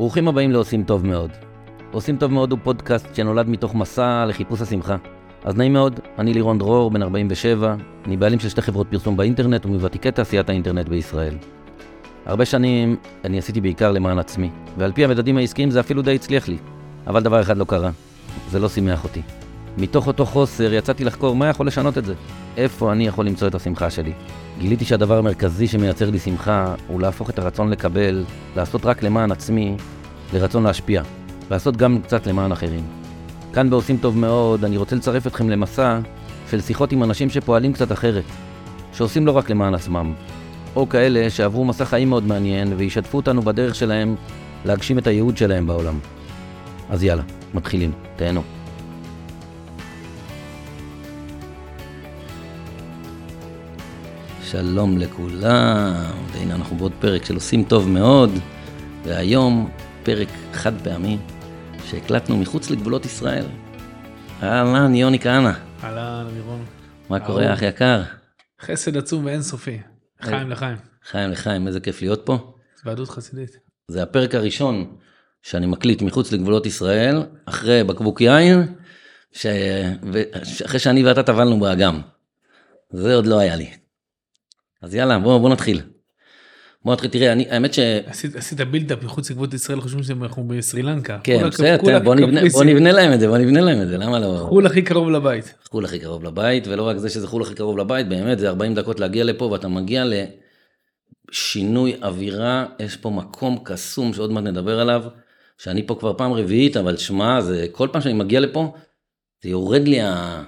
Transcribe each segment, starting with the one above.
ברוכים הבאים לעושים טוב מאוד. עושים טוב מאוד הוא פודקאסט שנולד מתוך מסע לחיפוש השמחה. אז נעים מאוד, אני לירון דרור, בן 47, אני בעלים של שתי חברות פרסום באינטרנט ומוותיקי תעשיית האינטרנט בישראל. הרבה שנים אני עשיתי בעיקר למען עצמי, ועל פי המדדים העסקיים זה אפילו די הצליח לי. אבל דבר אחד לא קרה, זה לא שימח אותי. מתוך אותו חוסר יצאתי לחקור מה יכול לשנות את זה. איפה אני יכול למצוא את השמחה שלי. גיליתי שהדבר המרכזי שמייצר לי שמחה הוא להפוך את הרצון לקבל, לעשות רק למען עצמי, לרצון להשפיע. לעשות גם קצת למען אחרים. כאן בעושים טוב מאוד, אני רוצה לצרף אתכם למסע של שיחות עם אנשים שפועלים קצת אחרת, שעושים לא רק למען עצמם, או כאלה שעברו מסע חיים מאוד מעניין וישתפו אותנו בדרך שלהם להגשים את הייעוד שלהם בעולם. אז יאללה, מתחילים, תהנו. שלום לכולם, והנה אנחנו בעוד פרק של עושים טוב מאוד, והיום פרק חד פעמי שהקלטנו מחוץ לגבולות ישראל. אהלן, יוני כהנא. אהלן, אמירון. מה קורה, אח יקר? חסד עצום ואינסופי. חיים לחיים. חיים לחיים, איזה כיף להיות פה. ועדות חסידית. זה הפרק הראשון שאני מקליט מחוץ לגבולות ישראל, אחרי בקבוק יין, ש... אחרי שאני ואתה טבלנו באגם. זה עוד לא היה לי. אז יאללה, בוא, בוא נתחיל. בוא נתחיל, תראה, אני, האמת ש... עשית, עשית בילדאפ מחוץ לגבולות ישראל, חושבים שאנחנו בסרי לנקה. כן, בסדר, בוא, נבנה, בוא נבנה להם את זה, בוא נבנה להם את זה, למה לא? חו"ל הכי קרוב לבית. חו"ל הכי קרוב לבית, ולא רק זה שזה חו"ל הכי קרוב לבית, באמת זה 40 דקות להגיע לפה, ואתה מגיע לשינוי אווירה, יש פה מקום קסום שעוד מעט נדבר עליו, שאני פה כבר פעם רביעית, אבל שמע, זה כל פעם שאני מגיע לפה, זה יורד לי ה...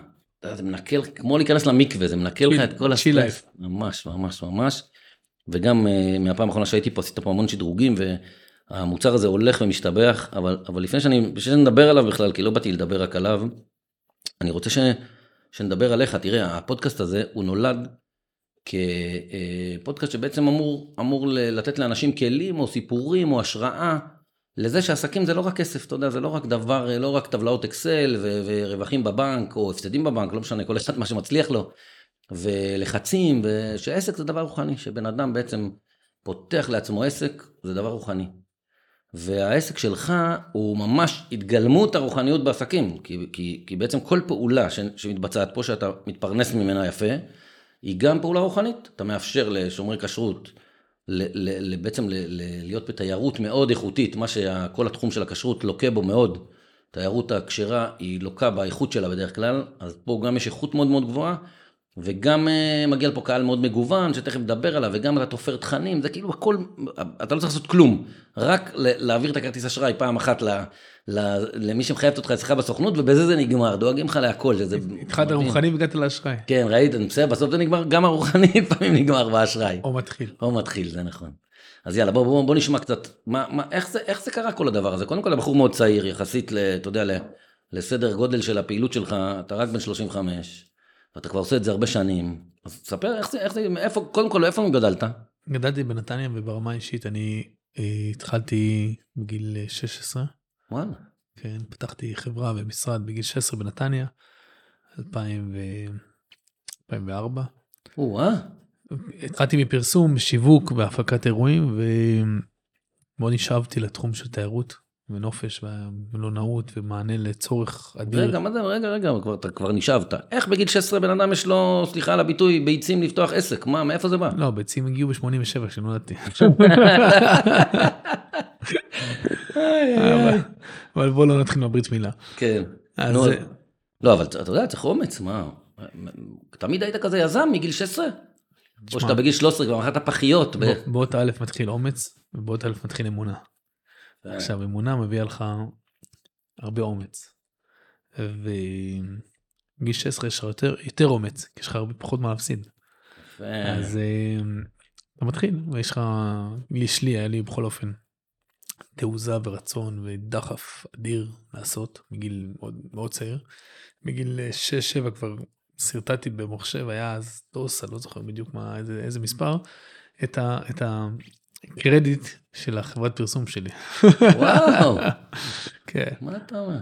זה מנקל, כמו להיכנס למקווה, זה מנקל לך את כל הסטרס. ממש, ממש, ממש. וגם uh, מהפעם האחרונה שהייתי פה, עשית פה המון שדרוגים, והמוצר הזה הולך ומשתבח, אבל, אבל לפני שאני, לפני שנדבר עליו בכלל, כי לא באתי לדבר רק עליו, אני רוצה ש, שנדבר עליך. תראה, הפודקאסט הזה, הוא נולד כפודקאסט שבעצם אמור, אמור לתת לאנשים כלים או סיפורים או השראה לזה שעסקים זה לא רק כסף, אתה יודע, זה לא רק דבר, לא רק טבלאות אקסל ו- ורווחים בבנק או הפסדים בבנק, לא משנה, כל אחד מה שמצליח לו, ולחצים, ושעסק זה דבר רוחני, שבן אדם בעצם פותח לעצמו עסק, זה דבר רוחני. והעסק שלך הוא ממש התגלמות הרוחניות בעסקים, כי, כי, כי בעצם כל פעולה ש, שמתבצעת פה, שאתה מתפרנס ממנה יפה, היא גם פעולה רוחנית. אתה מאפשר לשומרי כשרות ל, ל, בעצם ל, ל, להיות בתיירות מאוד איכותית, מה שכל התחום של הכשרות לוקה בו מאוד. תיירות הכשרה היא לוקה באיכות שלה בדרך כלל, אז פה גם יש איכות מאוד מאוד גבוהה, וגם uh, מגיע לפה קהל מאוד מגוון, שתכף נדבר עליו, וגם אתה תופר תכנים, זה כאילו הכל, אתה לא צריך לעשות כלום, רק להעביר את הכרטיס אשראי פעם אחת למי שמחייבת אותך אצלך בסוכנות, ובזה זה נגמר, דואגים לך להכל. התחלת רוחני והגעת לאשראי. כן, ראית, בסדר, בסוף זה נגמר, גם הרוחני לפעמים נגמר באשראי. או מתחיל. או מתחיל, זה נכון. אז יאללה, בוא, בוא, בוא נשמע קצת, מה, מה, איך, זה, איך זה קרה כל הדבר הזה? קודם כל, הבחור מאוד צעיר, יחסית, אתה יודע, לסדר גודל של הפעילות שלך, אתה רק בן 35. ואתה כבר עושה את זה הרבה שנים, אז תספר איך זה, איך זה, איפה, קודם כל, איפה גדלת? גדלתי בנתניה וברמה אישית אני אה, התחלתי בגיל 16. וואלה. כן, פתחתי חברה ומשרד בגיל 16 בנתניה, 2000 ו... 2004. או-אה. התחלתי מפרסום, שיווק והפקת אירועים ומאוד נשאבתי לתחום של תיירות. ונופש ומלונאות ומענה לצורך אדיר. רגע, מה זה, רגע, רגע, כבר, אתה כבר נשאבת. איך בגיל 16 בן אדם יש לו, סליחה על הביטוי, ביצים לפתוח עסק? מה, מאיפה זה בא? לא, ביצים הגיעו ב-87 כשנולדתי. אבל בוא לא נתחיל מהברית מילה. כן. נו, לא, אבל אתה יודע, צריך אומץ, מה? תמיד היית כזה יזם מגיל 16? או שאתה בגיל 13 כבר מכרת פחיות. באות א' מתחיל אומץ, ובאות א' מתחיל אמונה. עכשיו אמונה מביאה לך הרבה אומץ. וגיל 16 יש לך יותר, יותר אומץ, כי יש לך הרבה פחות מה להפסיד. אז אתה מתחיל, ויש לך, לי, היה לי בכל אופן תעוזה ורצון ודחף אדיר לעשות מגיל מאוד, מאוד צעיר. מגיל 6-7 כבר שרטטתי במחשב, היה אז דוס, אני לא זוכר בדיוק מה, איזה, איזה מספר, את, ה, את הקרדיט של החברת פרסום שלי. וואו. כן. מה אתה אומר?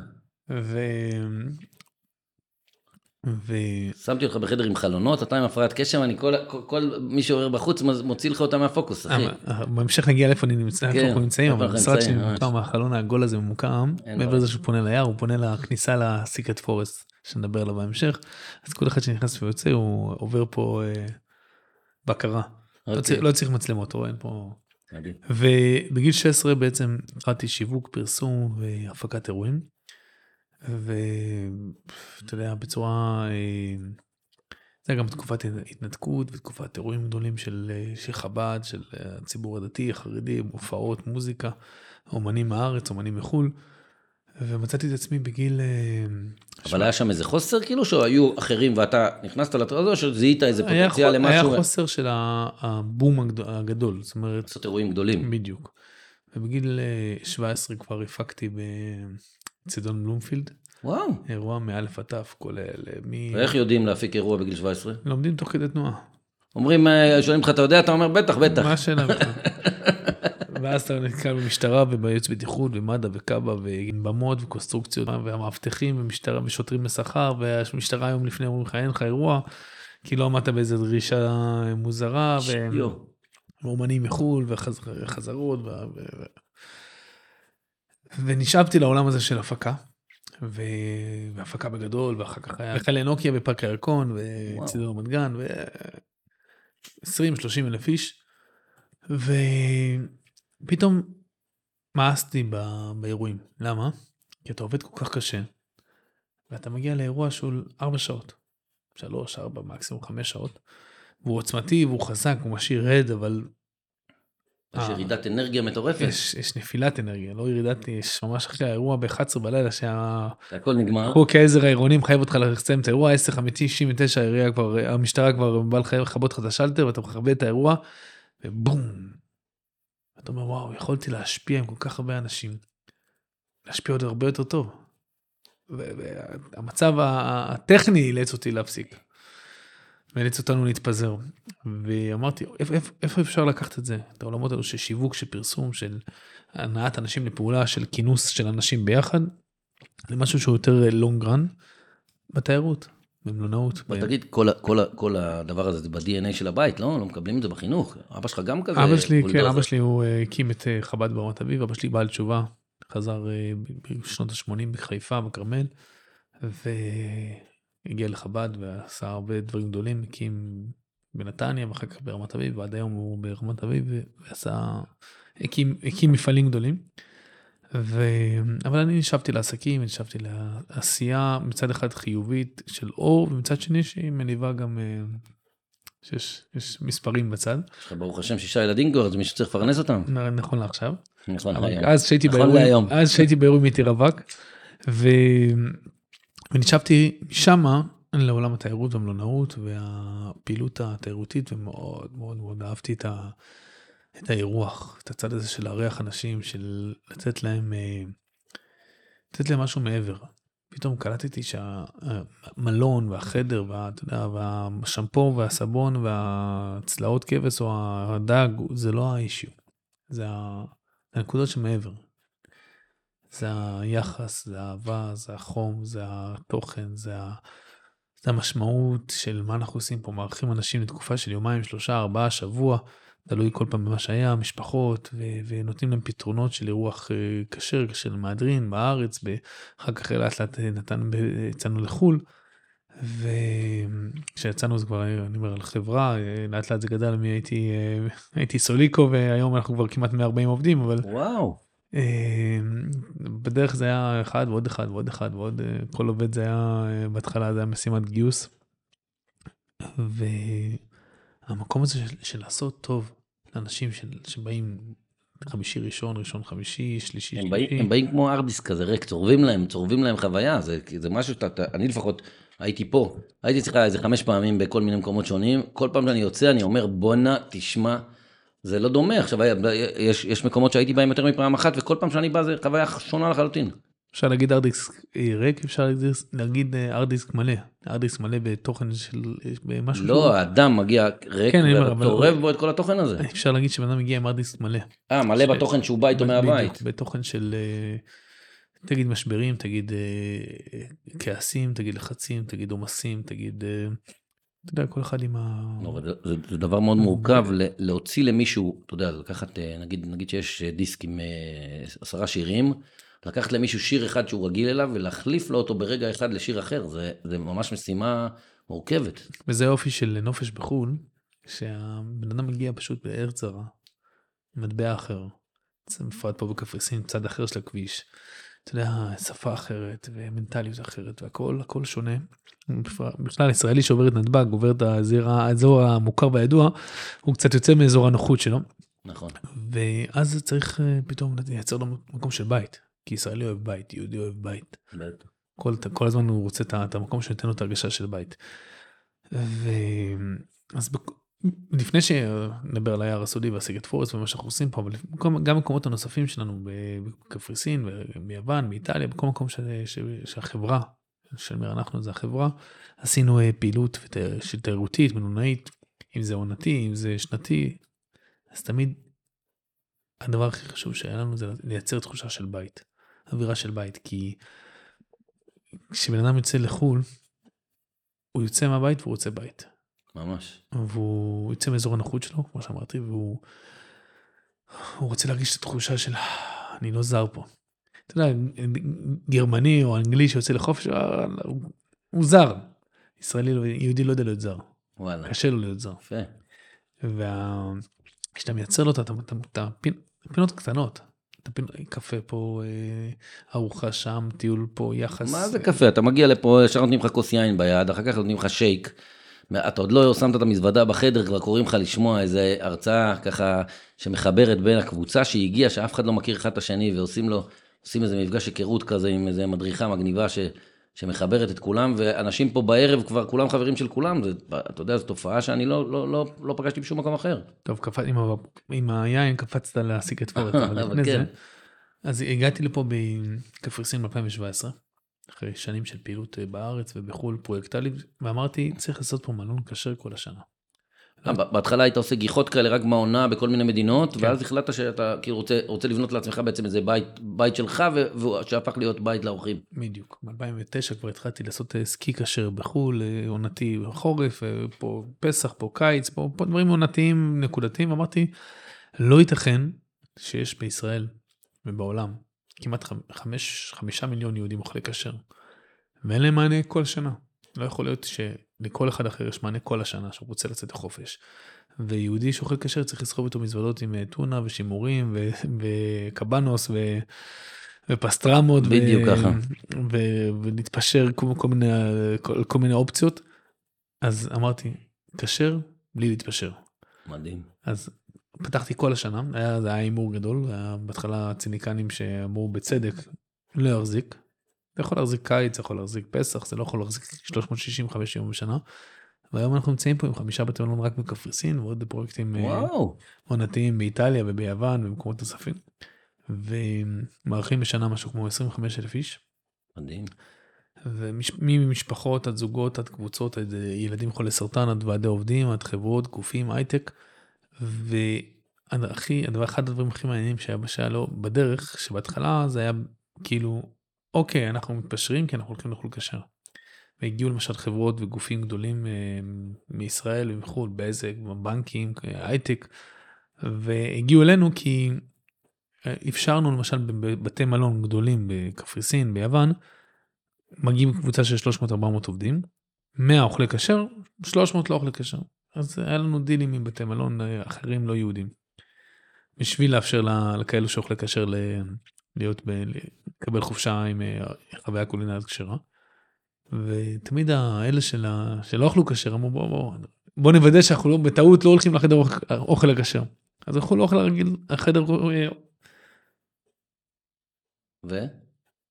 ו... שמתי אותך בחדר עם חלונות, אתה עם הפרעת קשב, אני כל, כל, כל מי שעובר בחוץ מוציא לך אותה מהפוקוס, אחי. אה, בהמשך נגיע לאיפה אני נמצא, כן, אנחנו נמצאים, אבל המשרד שלי ממוקם, החלון העגול הזה ממוקם, מעבר לזה שהוא פונה ליער, הוא פונה לכניסה לסיקרט פורסט, שנדבר עליו בהמשך, אז כל אחד שנכנס ויוצא, הוא עובר פה אה, בקרה. לא, אוקיי. צריך, לא צריך מצלמות, רואה, אין פה... ובגיל 16 בעצם התחלתי שיווק, פרסום והפקת אירועים. ואתה יודע, בצורה, אה, זה גם תקופת התנתקות ותקופת אירועים גדולים של, אה, של חב"ד, של הציבור הדתי, החרדי, הופעות, מוזיקה, אומנים מהארץ, אומנים מחו"ל. ומצאתי את עצמי בגיל... אה, אבל שמה... היה שם איזה חוסר כאילו שהיו אחרים ואתה נכנסת לתראה הזו או שזיהית איזה פוטנציאל למשהו? היה חוסר של הבום הגדול, זאת אומרת... לעשות אירועים גדולים. בדיוק. ובגיל 17 כבר הפקתי צידון בלומפילד. וואו. אירוע מאלף עד תף, כולל אה, מ... ואיך יודעים להפיק אירוע בגיל 17? לומדים תוך כדי תנועה. אומרים, אה, שואלים לך, אתה יודע? אתה אומר, בטח, בטח. מה השאלה בכלל? ואז אתה נתקל במשטרה ובייעוץ בטיחות ומד"א וכב"א ובמות וקונסטרוקציות והמאבטחים ומשטרה ושוטרים בשכר והמשטרה יום לפני אומרים לך אין לך אירוע כי לא עמדת באיזה דרישה מוזרה ואומנים מחו"ל וחזרות ונשאבתי לעולם הזה של הפקה. והפקה בגדול ואחר כך היה חיילי נוקיה בפארק הירקון וצידי רמת גן ו-20-30 אלף איש. ופתאום מאסתי באירועים. למה? כי אתה עובד כל כך קשה ואתה מגיע לאירוע של 4 שעות. 3, 4, מקסימום 5 שעות. והוא עוצמתי והוא חזק, הוא משאיר הד, אבל יש אה. ירידת אנרגיה מטורפת. יש, יש נפילת אנרגיה, לא ירידת, יש ממש אחרי האירוע ב-11 בלילה שהכל נגמר. חוק העזר העירונים חייב אותך לסיים את האירוע, 10, 50, 69, העירייה כבר, המשטרה כבר בא לכבות לך את השלטר ואתה מכבה את האירוע, ובום. אתה אומר וואו, יכולתי להשפיע עם כל כך הרבה אנשים. להשפיע עוד הרבה יותר טוב. והמצב הטכני אילץ אותי להפסיק. ואילץ אותנו להתפזר. ואמרתי, איפה, איפה, איפה אפשר לקחת את זה? את העולמות האלו של שיווק, של פרסום, של הנעת אנשים לפעולה, של כינוס של אנשים ביחד, למשהו שהוא יותר לונג רן, בתיירות, במלונאות. בוא תגיד, כל, כל, כל הדבר הזה זה ב-DNA של הבית, לא? לא מקבלים את זה בחינוך. אבא שלך גם כזה? אבא שלי, כן, אבא שלי הוא אה, הקים את אה, חב"ד ברמת אביב, אבא שלי בעל תשובה, חזר אה, בשנות ה-80 בחיפה, בכרמל, ו... הגיע לחב"ד ועשה הרבה דברים גדולים, הקים בנתניה ואחר כך ברמת אביב, ועד היום הוא ברמת אביב ועשה, הקים, הקים מפעלים גדולים. ו... אבל אני נשבתי לעסקים, נשבתי לעשייה מצד אחד חיובית של אור, ומצד שני שהיא מניבה גם, אה, שיש יש מספרים בצד. יש לך ברוך השם שישה ילדים כבר, אז מישהו צריך לפרנס אותם. נכון לעכשיו. נכון להיום. אז אז כשהייתי באירועים הייתי רווק, ו... ונשאבתי שמה לעולם התיירות והמלונאות והפעילות התיירותית ומאוד מאוד מאוד אהבתי את, ה, את האירוח, את הצד הזה של לארח אנשים, של לתת להם, אה, לתת להם משהו מעבר. פתאום קלטתי שהמלון והחדר ואתה יודע, והשמפו והסבון והצלעות כבש או הדג זה לא האישיו, זה הנקודות שמעבר. זה היחס, זה האהבה, זה החום, זה התוכן, זה, ה... זה המשמעות של מה אנחנו עושים פה, מארחים אנשים לתקופה של יומיים, שלושה, ארבעה, שבוע, תלוי כל פעם במה שהיה, משפחות, ו... ונותנים להם פתרונות של אירוח אה, כשר, של מהדרין בארץ, אחר כך לאט לאט נתן, יצאנו לחו"ל. וכשיצאנו זה כבר, אני אומר, על חברה, אה, לאט לאט זה גדל, הייתי, אה, הייתי סוליקו והיום אנחנו כבר כמעט 140 עובדים, אבל... וואו. אמ, בדרך זה היה אחד ועוד אחד ועוד אחד ועוד אה, כל עובד זה היה אה, בהתחלה זה היה משימת גיוס. והמקום הזה של, של לעשות טוב לאנשים של, שבאים חמישי ראשון ראשון חמישי שלישי הם שלישי. באים, הם באים כמו ארדיס כזה ריק צורבים להם צורבים להם חוויה זה, זה משהו שאתה אני לפחות הייתי פה הייתי צריכה איזה חמש פעמים בכל מיני מקומות שונים כל פעם שאני יוצא אני אומר בואנה תשמע. זה לא דומה, עכשיו יש, יש מקומות שהייתי בהם יותר מפעם אחת, וכל פעם שאני בא זה חוויה שונה לחלוטין. אפשר להגיד ארדיסק ריק, אפשר להגיד ארדיסק מלא, ארדיסק מלא בתוכן של משהו. לא, האדם מגיע ריק, כן, ואתה עורב בו את כל התוכן הזה. אפשר להגיד שבן אדם מגיע עם ארדיסק מלא. אה, מלא בתוכן שהוא בא איתו מהבית. בתוכן של, תגיד משברים, תגיד אה, כעסים, תגיד לחצים, תגיד עומסים, תגיד, אה, אתה יודע, כל אחד עם ה... לא, זה, זה, זה דבר מאוד מורכב להוציא למישהו, אתה יודע, לקחת, אה, נגיד, נגיד שיש דיסק עם עשרה שירים, לקחת למישהו שיר אחד שהוא רגיל אליו ולהחליף לו אותו ברגע אחד לשיר אחר, זה, זה ממש משימה מורכבת. וזה האופי של נופש בחו"ל, שהבן אדם מגיע פשוט בארץ זרה, מטבע אחר. בפרט פה בקפריסין, צד אחר של הכביש. אתה יודע, שפה אחרת ומנטליות אחרת והכל, הכל שונה. בכלל ישראלי שעובר את נתב"ג, עובר את האזור המוכר והידוע, הוא קצת יוצא מאזור הנוחות שלו. נכון. ואז צריך אה, פתאום לייצר לו מקום של בית, כי ישראלי אוהב בית, יהודי אוהב בית. כל, כל הזמן הוא רוצה את המקום שנותן לו את הרגשה של בית. ואז לפני שנדבר על היער הסודי והסיגט פורס ומה שאנחנו עושים פה, אבל גם במקומות הנוספים שלנו בקפריסין, ביוון, באיטליה, בכל מקום ש, ש, שהחברה, של מי אנחנו זה החברה, עשינו אה, פעילות תיירותית, מלונאית, אם זה עונתי, אם זה שנתי, אז תמיד הדבר הכי חשוב שהיה לנו זה לייצר תחושה של בית, אווירה של בית, כי כשבן אדם יוצא לחו"ל, הוא יוצא מהבית והוא רוצה בית. ממש. והוא יוצא מאזור הנוחות שלו, כמו שאמרתי, והוא רוצה להרגיש את התחושה של אני לא זר פה. אתה יודע, גרמני או אנגלי שיוצא לחופש, אה, הוא, זר. ישראלי, לא, יהודי לא יודע להיות זר. וואלה. קשה לו להיות זר. יפה. וכשאתה מייצר לו את הפינות קטנות, קפה פה, אה, ארוחה שם, טיול פה, יחס. מה זה קפה? אתה מגיע לפה, ישר נותנים לך כוס יין ביד, אחר כך נותנים לך שייק. אתה עוד לא שמת את המזוודה בחדר, כבר קוראים לך לשמוע איזה הרצאה ככה שמחברת בין הקבוצה שהגיעה, שאף אחד לא מכיר אחד את השני, ועושים לו, עושים איזה מפגש היכרות כזה עם איזה מדריכה מגניבה ש, שמחברת את כולם, ואנשים פה בערב כבר כולם חברים של כולם, זה, אתה יודע, זו תופעה שאני לא, לא, לא, לא פגשתי בשום מקום אחר. טוב, קפצ... עם, ה... עם היין קפצת להשיג את פורט, אבל לפני כן. זה, אז הגעתי לפה בקפריסין ב-2017. אחרי שנים של פעילות אה, בארץ ובחו"ל פרויקטלית, ואמרתי, צריך לעשות פה מלון כשר כל השנה. אה, בהתחלה היית עושה גיחות כאלה רק בעונה בכל מיני מדינות, כן. ואז החלטת שאתה כאילו רוצה, רוצה לבנות לעצמך בעצם איזה בית, בית שלך, שהפך להיות בית לאורחים. בדיוק, ב-2009 כבר התחלתי לעשות אה, סקי כשר בחו"ל, עונתי בחורף, פה פסח, פה קיץ, פה, פה דברים עונתיים נקודתיים, אמרתי, לא ייתכן שיש בישראל ובעולם כמעט חמש, חמישה מיליון יהודים אוכלי כשר, ואין להם מענה כל שנה. לא יכול להיות שלכל אחד אחר יש מענה כל השנה שהוא רוצה לצאת לחופש. ויהודי שאוכל כשר צריך לסחוב איתו מזוודות עם אה, טונה ושימורים ו- וקבנוס ו- ופסטרמות. בדיוק ו- ככה. ו- ולהתפשר כל, כל, מיני, כל, כל מיני אופציות. אז אמרתי, כשר בלי להתפשר. מדהים. אז פתחתי כל השנה, היה, זה היה הימור גדול, היה בהתחלה ציניקנים שאמרו בצדק לא יחזיק. זה יכול להחזיק קיץ, זה יכול להחזיק פסח, זה לא יכול להחזיק 365 יום בשנה. והיום אנחנו נמצאים פה עם חמישה בתי מלון רק בקפריסין ועוד פרויקטים אה, עונתיים באיטליה וביוון ובמקומות נוספים. ומארחים בשנה משהו כמו 25 אלף איש. מדהים. וממשפחות עד זוגות עד קבוצות עד ילדים חולי סרטן עד ועדי עובדים עד חברות גופים הייטק. והכי, הדבר, אחד הדברים הכי מעניינים שהיה בשעה לא בדרך, שבהתחלה זה היה כאילו, אוקיי, אנחנו מתפשרים כי אנחנו הולכים לאכול כשר. והגיעו למשל חברות וגופים גדולים אה, מישראל ומחו"ל, בזק, בנקים, הייטק, והגיעו אלינו כי אה, אפשרנו למשל בבתי מלון גדולים בקפריסין, ביוון, מגיעים קבוצה של 300-400 עובדים, 100 אוכלי כשר, 300 לא אוכלי כשר. אז היה לנו דילים עם בתי מלון אה, אחרים לא יהודים. בשביל לאפשר לכאלו שאוכלי כשר להיות, ב, לקבל חופשה עם אה, חוויה קולינרית כשרה. ותמיד האלה שלה, שלא אכלו כשר אמרו בוא בוא בוא נוודא שאנחנו לא, בטעות לא הולכים לחדר אוכל הכשר. אז הלכו לאוכל הרגיל, החדר... אה, ו?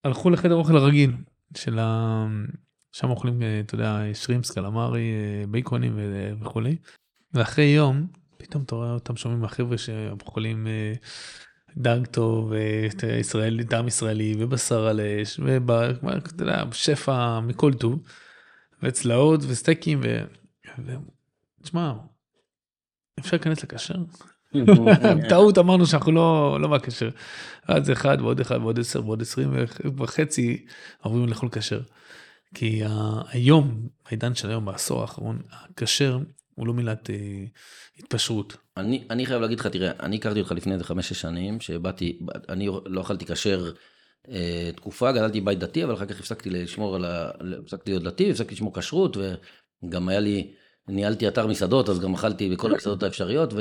הלכו לחדר אוכל הרגיל של ה... שם אוכלים, אה, אתה יודע, שרימפס, קלמרי, אה, בייקונים וכולי. ואחרי יום, פתאום אתה רואה אותם שומעים מהחבר'ה שאוכלים אה, דג טוב, ישראל, דם ישראלי, ובשר על אש, ואתה יודע, שפע מכל טוב, וצלעות וסטייקים, ו... תשמע, אפשר להיכנס לכשר? טעות אמרנו שאנחנו לא לא בקשר. אז אחד ועוד אחד ועוד עשר ועוד עשרים וחצי עוברים לאכול כשר. כי היום העידן של היום בעשור האחרון הכשר הוא לא מילת אה, התפשרות. אני, אני חייב להגיד לך, תראה, אני הכרתי אותך לפני איזה חמש-שש שנים, שבאתי, אני לא אכלתי כשר אה, תקופה, גדלתי בבית דתי, אבל אחר כך הפסקתי לשמור על ה... הפסקתי להיות דתי, הפסקתי לשמור כשרות, וגם היה לי, ניהלתי אתר מסעדות, אז גם אכלתי בכל המסעדות האפשריות,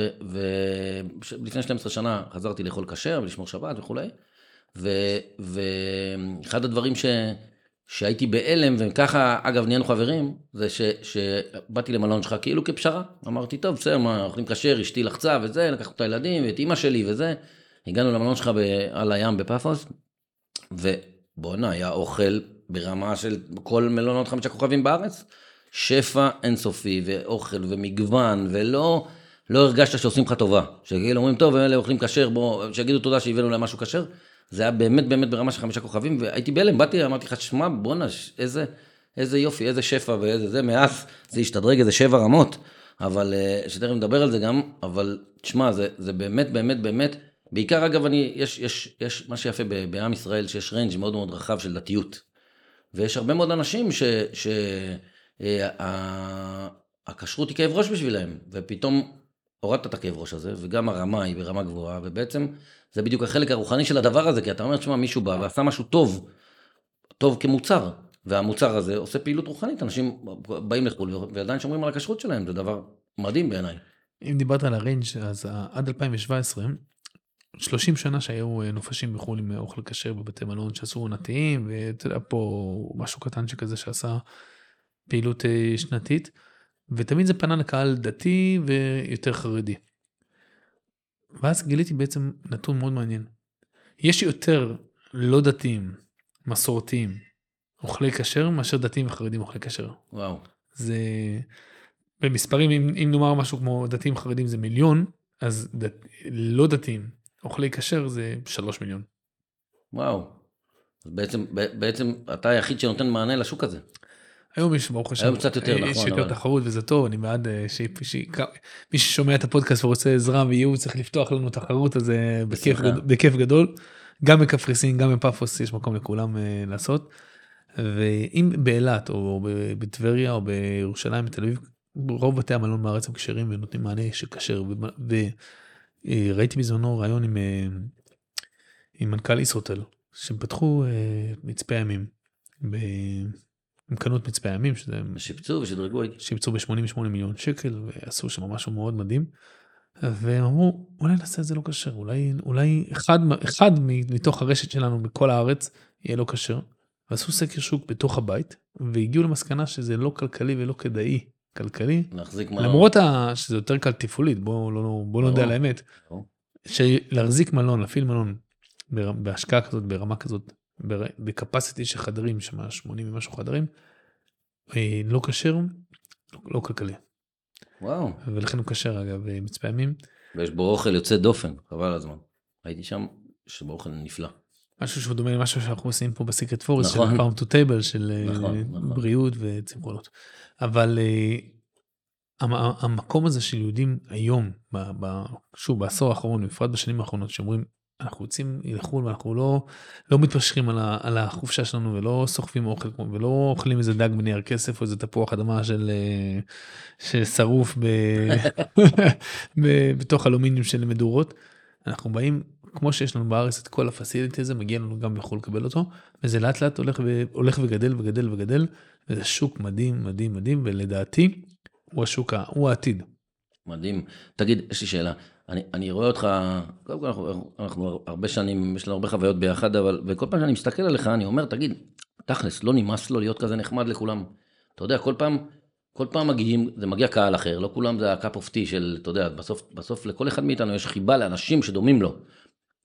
ולפני 12 שנה חזרתי לאכול כשר ולשמור שבת וכולי, ואחד הדברים ש... שהייתי בהלם, וככה, אגב, נהיינו חברים, זה ש, שבאתי למלון שלך כאילו כפשרה. אמרתי, טוב, בסדר, מה, אוכלים כשר, אשתי לחצה וזה, לקחנו את הילדים ואת אימא שלי וזה. הגענו למלון שלך ב, על הים בפאפוס, ובואנה, היה אוכל ברמה של כל מלונות חמישה כוכבים בארץ. שפע אינסופי, ואוכל ומגוון, ולא... לא הרגשת שעושים לך טובה. שכאילו אומרים, טוב, אלה אוכלים כשר, בואו, שיגידו תודה שהבאנו להם משהו כשר. זה היה באמת באמת ברמה של חמישה כוכבים, והייתי בהלם, באתי, אמרתי לך, שמע, בואנה, איזה, איזה יופי, איזה שפע ואיזה זה, מאז זה השתדרג איזה שבע רמות, אבל אה, שתכף נדבר על זה גם, אבל תשמע, זה, זה באמת באמת באמת, בעיקר אגב, אני, יש, יש, יש מה שיפה בעם ישראל, שיש ריינג' מאוד מאוד רחב של דתיות. ויש הרבה מאוד אנשים ש... ש אה, הכשרות היא כאב ראש בשבילם, ופתאום הורדת את הכאב ראש הזה, וגם הרמה היא ברמה גבוהה, ובעצם זה בדיוק החלק הרוחני של הדבר הזה, כי אתה אומר, תשמע, מישהו בא ועשה משהו טוב, טוב כמוצר, והמוצר הזה עושה פעילות רוחנית, אנשים באים לחו"ל ועדיין שומרים על הכשרות שלהם, זה דבר מדהים בעיניי. אם דיברת על הריינג' אז עד 2017, 30 שנה שהיו אה, נופשים בחו"ל עם אוכל כשר בבתי מלון שעשו עונתיים, ואתה יודע, פה משהו קטן שכזה שעשה פעילות אה, שנתית. ותמיד זה פנה לקהל דתי ויותר חרדי. ואז גיליתי בעצם נתון מאוד מעניין. יש יותר לא דתיים, מסורתיים, אוכלי כשר, מאשר דתיים וחרדים אוכלי כשר. וואו. זה... במספרים, אם, אם נאמר משהו כמו דתיים חרדים זה מיליון, אז דת... לא דתיים, אוכלי כשר זה שלוש מיליון. וואו. אז בעצם, בעצם אתה היחיד שנותן מענה לשוק הזה. היום יש ברוך השם, היום קצת יותר נכון, יש יותר תחרות וזה טוב, אני בעד אה, שמי ששומע את הפודקאסט ורוצה עזרה וייעוץ צריך לפתוח לנו תחרות אז בכיף גדול, גם בקפריסין גם בפאפוס יש מקום לכולם אה, לעשות. ואם באילת או בטבריה או בירושלים בתל אביב רוב בתי המלון בארץ הם כשרים ונותנים מענה של כשר וראיתי אה, בזמנו רעיון עם, עם מנכ"ל ישרוטל שהם פתחו מצפה ימים. הם קנו את מצפה הימים שזה שיפצו ושדרגו שיפצו ב-88 מיליון שקל ועשו שם משהו מאוד מדהים. והם אמרו אולי נעשה את זה לא כשר אולי אולי אחד אחד מתוך הרשת שלנו בכל הארץ יהיה לא כשר. ועשו סקר שוק בתוך הבית והגיעו למסקנה שזה לא כלכלי ולא כדאי כלכלי להחזיק מלון למרות ה... שזה יותר קל תפעולית בוא לא בוא לא נדע על האמת. שלהחזיק מלון להפעיל מלון בהשקעה כזאת ברמה כזאת ב capacity של חדרים, שם 80 ומשהו חדרים, אה, לא כשר, לא, לא כלכלי. וואו. ולכן הוא כשר אגב אה, מצפה ימים. ויש בו אוכל יוצא דופן, חבל הזמן. הייתי שם, יש בו אוכל נפלא. משהו שהוא דומה למשהו שאנחנו עושים פה ב Secret Forest, נכון. של farm to table, של אה, נכון, נכון. בריאות וצמחונות. אבל המקום הזה של יהודים היום, שוב בעשור האחרון, בפרט בשנים האחרונות, שאומרים אנחנו יוצאים לחו"ל ואנחנו לא, לא מתפשרים על, על החופשה שלנו ולא סוחבים אוכל ולא אוכלים איזה דג בנייר כסף או איזה תפוח אדמה של אה, ששרוף ב, ב, בתוך אלומיניום של מדורות. אנחנו באים כמו שיש לנו בארץ את כל הפסיליטי הזה מגיע לנו גם בחו"ל לקבל אותו וזה לאט לאט הולך, ו, הולך וגדל וגדל וגדל וזה שוק מדהים מדהים מדהים ולדעתי הוא השוק הוא העתיד. מדהים תגיד יש לי שאלה אני, אני רואה אותך, קודם כל אנחנו, אנחנו הרבה שנים, יש לנו הרבה חוויות ביחד, אבל, וכל פעם שאני מסתכל עליך, אני אומר, תגיד, תכלס, לא נמאס לו להיות כזה נחמד לכולם. אתה יודע, כל פעם, כל פעם מגיעים, זה מגיע קהל אחר, לא כולם זה ה-cup of tea של, אתה יודע, בסוף, בסוף לכל אחד מאיתנו יש חיבה לאנשים שדומים לו.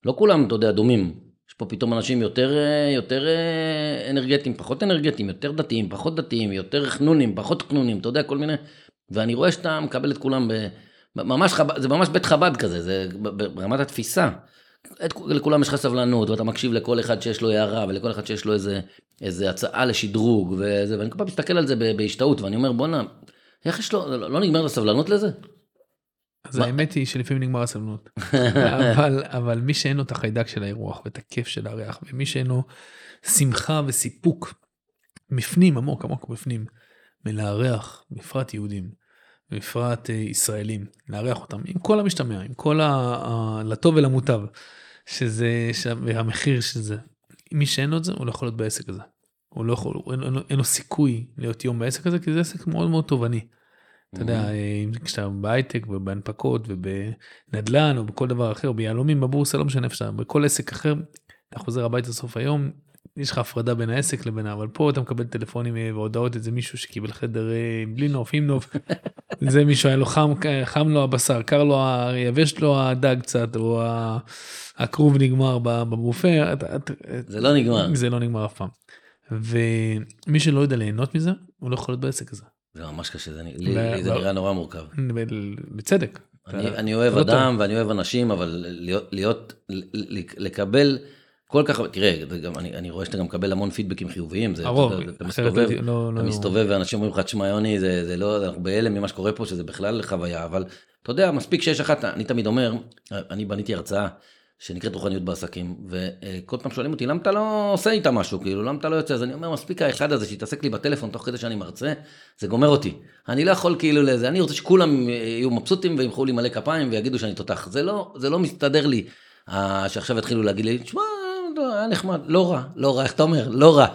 לא כולם, אתה יודע, דומים. יש פה פתאום אנשים יותר, יותר אנרגטיים, פחות אנרגטיים, יותר דתיים, פחות דתיים, יותר חנונים, פחות חנונים, אתה יודע, כל מיני... ואני רואה שאתה מקבל את כולם ב... ממש חב"ד, זה ממש בית חב"ד כזה, זה ברמת התפיסה. את, לכולם יש לך סבלנות, ואתה מקשיב לכל אחד שיש לו הערה, ולכל אחד שיש לו איזה, איזה הצעה לשדרוג, וזה, ואני כל פעם מסתכל על זה בהשתאות, ואני אומר, בואנה, איך יש לו, לא, לא נגמר הסבלנות לזה? אז האמת היא שלפעמים נגמר הסבלנות. אבל, אבל מי שאין לו את החיידק של האירוח ואת הכיף של הריח, ומי שאין לו שמחה וסיפוק מפנים, עמוק עמוק בפנים, מלארח, בפרט יהודים, בפרט אה, ישראלים, לארח אותם עם כל המשתמע, עם כל ה... לטוב ולמוטב, שזה, ש... והמחיר של זה. מי שאין לו את זה, הוא לא יכול להיות בעסק הזה. הוא לא יכול, אין, אין, אין לו סיכוי להיות יום בעסק הזה, כי זה עסק מאוד מאוד תובעני. אתה יודע, mm-hmm. אה, כשאתה בהייטק ובהנפקות ובנדל"ן או בכל דבר אחר, ביהלומים, בבורסה, לא משנה איפה שאתה, בכל עסק אחר, אתה חוזר הביתה סוף היום, יש לך הפרדה בין העסק לבין אבל פה אתה מקבל טלפונים אה, והודעות איזה מישהו שקיבל חדר אה, בלי נוף עם נוף זה מישהו היה לו חם חם לו הבשר קר לו יבש לו הדג קצת או הכרוב נגמר בבופה זה לא נגמר זה לא נגמר אף פעם. ומי שלא יודע ליהנות מזה הוא לא יכול להיות בעסק הזה. זה ממש קשה זה, לי, זה נראה נורא מורכב. בצדק. אני, אני אוהב לא אדם ואני אוהב אנשים אבל להיות, להיות לקבל. כל כך, תראה, גם, אני, אני רואה שאתה גם מקבל המון פידבקים חיוביים, זה, הרוב, אתה, אתה מסתובב, לא, לא, אתה לא. מסתובב ואנשים אומרים לך, תשמע יוני, זה, זה לא, אנחנו בהלם ממה שקורה פה, שזה בכלל חוויה, אבל אתה יודע, מספיק שיש אחת, אני תמיד אומר, אני בניתי הרצאה שנקראת רוחניות בעסקים, וכל פעם שואלים אותי, למה אתה לא עושה איתה משהו, כאילו, למה אתה לא יוצא, אז אני אומר, מספיק האחד הזה שיתעסק לי בטלפון תוך כדי שאני מרצה, זה גומר אותי. אני לא יכול כאילו לזה, אני רוצה שכולם יהיו מבסוטים וימחאו לי מלא כפיים ויגידו שאני תותח, זה לא, זה לא מסתדר לי, שעכשיו יתחילו להגיד לי, תשמע, היה נחמד, לא רע, לא רע, איך אתה אומר? לא רע.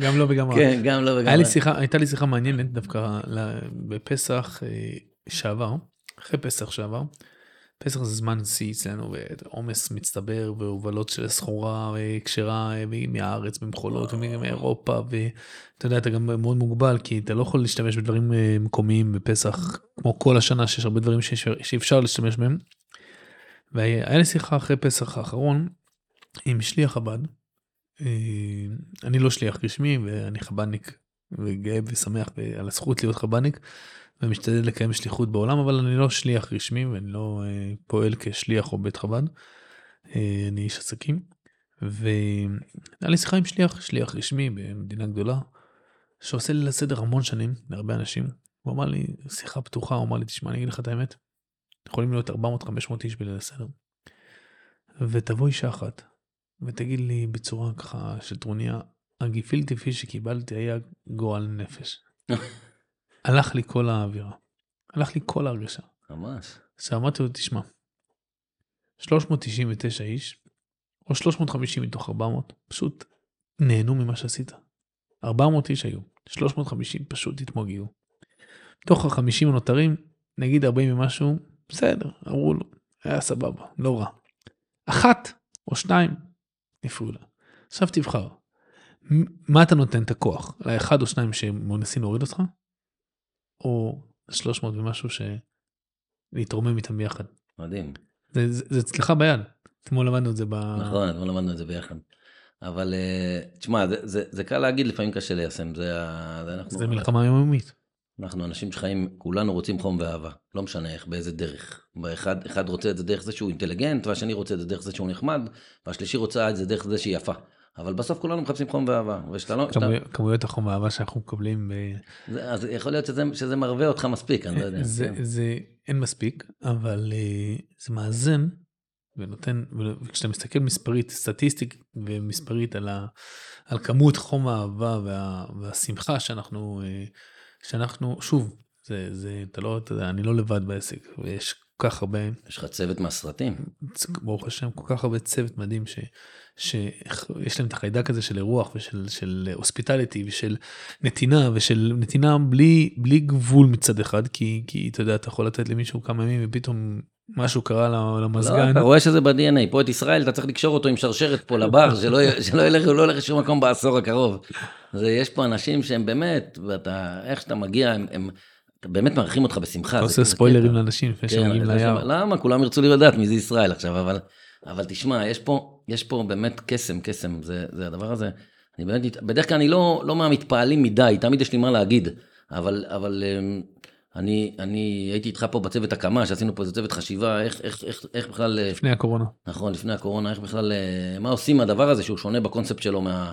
גם לא וגם רע. כן, גם לא וגם רע. הייתה לי שיחה מעניינת דווקא בפסח אה, שעבר, אחרי פסח שעבר. פסח זה זמן שיא אצלנו ועומס מצטבר והובלות של סחורה אה, כשרה אה, מהארץ במחולות ומאירופה ואתה יודע אתה גם מאוד מוגבל כי אתה לא יכול להשתמש בדברים מקומיים בפסח כמו כל השנה שיש הרבה דברים שאפשר להשתמש בהם. והיה לי שיחה אחרי פסח האחרון עם שליח חב"ד. אה, אני לא שליח רשמי ואני חב"דניק וגאה ושמח על הזכות להיות חב"דניק ומשתדל לקיים שליחות בעולם אבל אני לא שליח רשמי ואני לא אה, פועל כשליח או בית חב"ד. אה, אני איש עסקים. והיה לי שיחה עם שליח, שליח רשמי במדינה גדולה, שעושה לי לסדר המון שנים להרבה אנשים. הוא אמר לי, שיחה פתוחה, הוא אמר לי, תשמע, אני אגיד לך את האמת, יכולים להיות 400-500 איש בליל הסדר. ותבוא אישה אחת, ותגיד לי בצורה ככה של טרוניה, הגיפילטי פיש שקיבלתי היה גועל נפש. הלך לי כל האווירה. הלך לי כל ההרגשה. ממש. עכשיו אמרתי לו, תשמע, 399 איש, או 350 מתוך 400, פשוט נהנו ממה שעשית. 400 איש היו, 350 פשוט התמוגגו. מתוך ה-50 הנותרים, נגיד 40 ומשהו, בסדר, אמרו לו, היה סבבה, לא רע. אחת או שניים הפריעו לה. עכשיו תבחר, מה אתה נותן את הכוח? לאחד או שניים שמנסים להוריד אותך? או 300 ומשהו שלהתרומם איתם ביחד? מדהים. זה, זה, זה אצלך ביד. אתמול למדנו את זה ב... נכון, אתמול למדנו את זה ביחד. אבל uh, תשמע, זה, זה, זה קל להגיד, לפעמים קשה ליישם. זה, זה, אנחנו, זה מלחמה יומיומית. אנחנו אנשים שחיים, כולנו רוצים חום ואהבה, לא משנה איך, באיזה דרך. אחד, אחד רוצה את זה דרך זה שהוא אינטליגנט, והשני רוצה את זה דרך זה שהוא נחמד, והשלישי רוצה את זה דרך זה שהיא יפה. אבל בסוף כולנו מחפשים חום ואהבה. ושאתה לא... כמויות, שאתה... כמויות החום ואהבה שאנחנו מקבלים. ב... זה, אז יכול להיות שזה, שזה מרווה אותך מספיק, אני לא יודע. זה, כן. זה אין מספיק, אבל uh, זה מאזן ונותן, וכשאתה מסתכל מספרית, סטטיסטית ומספרית על, ה, על כמות חום האהבה וה, והשמחה שאנחנו... שאנחנו, שוב, זה, זה, אתה לא, אתה יודע, אני לא לבד בעסק, ויש כל כך הרבה... יש לך צוות מהסרטים. ברוך השם, כל כך הרבה צוות מדהים ש, שיש להם את החיידק הזה של אירוח ושל של הוספיטליטי ושל נתינה ושל נתינה בלי, בלי גבול מצד אחד, כי, כי אתה יודע, אתה יכול לתת למישהו כמה ימים ופתאום משהו קרה למזגן. לא, אתה רואה שזה ב-DNA, פה את ישראל אתה צריך לקשור אותו עם שרשרת פה לבר, שלא, שלא ילך, לא ילך לשום מקום בעשור הקרוב. זה, יש פה אנשים שהם באמת, ואתה, איך שאתה מגיע, הם, הם באמת מארחים אותך בשמחה. אתה עושה ספוילרים לאנשים לפני כן, שמגיעים ליער. למה? כולם ירצו לדעת מי זה ישראל עכשיו, אבל, אבל תשמע, יש פה, יש פה באמת קסם, קסם, זה, זה הדבר הזה. אני באמת, בדרך כלל אני לא, לא מהמתפעלים מדי, תמיד יש לי מה להגיד, אבל, אבל אמ, אני, אני הייתי איתך פה בצוות הקמה, שעשינו פה איזה צוות חשיבה, איך, איך, איך, איך בכלל... אה, לפני הקורונה. נכון, לפני הקורונה, איך בכלל, אה, מה עושים מהדבר הזה שהוא שונה בקונספט שלו מה,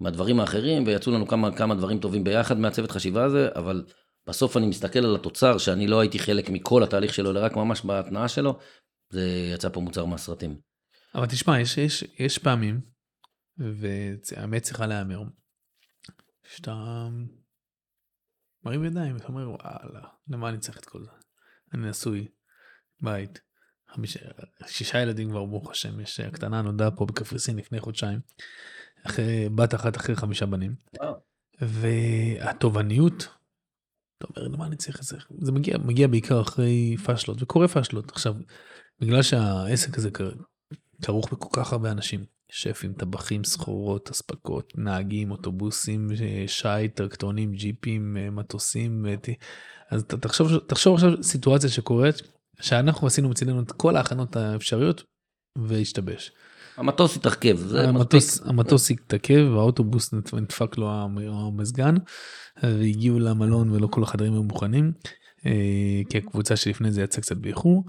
מהדברים האחרים, ויצאו לנו כמה, כמה דברים טובים ביחד מהצוות חשיבה הזה, אבל בסוף אני מסתכל על התוצר, שאני לא הייתי חלק מכל התהליך שלו, אלא רק ממש בהתנעה שלו, זה יצא פה מוצר מהסרטים. אבל תשמע, יש, יש, יש פעמים, והאמת צריכה להיאמר, שאתה מרים ידיים, אתה אומר, וואלה, למה אני צריך את כל זה? אני נשוי, בית, חמישה, שישה ילדים כבר, ברוך השם, יש הקטנה נולדה פה בקפריסין לפני חודשיים, אחרי בת אחת אחרי חמישה בנים. והתובעניות, אתה אומר, למה אני צריך את זה? זה מגיע, מגיע בעיקר אחרי פאשלות, וקורה פאשלות. עכשיו, בגלל שהעסק הזה כרוך בכל כך הרבה אנשים, שפים, טבחים, סחורות, אספקות, נהגים, אוטובוסים, שיט, טרקטונים, ג'יפים, מטוסים, אז תחשוב, תחשוב עכשיו סיטואציה שקורית, שאנחנו עשינו מצידנו את כל ההכנות האפשריות והשתבש. המטוס התרחב. המטוס, המטוס התעכב והאוטובוס נדפק לו המזגן והגיעו למלון ולא כל החדרים היו מוכנים. אה, כי הקבוצה שלפני זה יצא קצת באיחור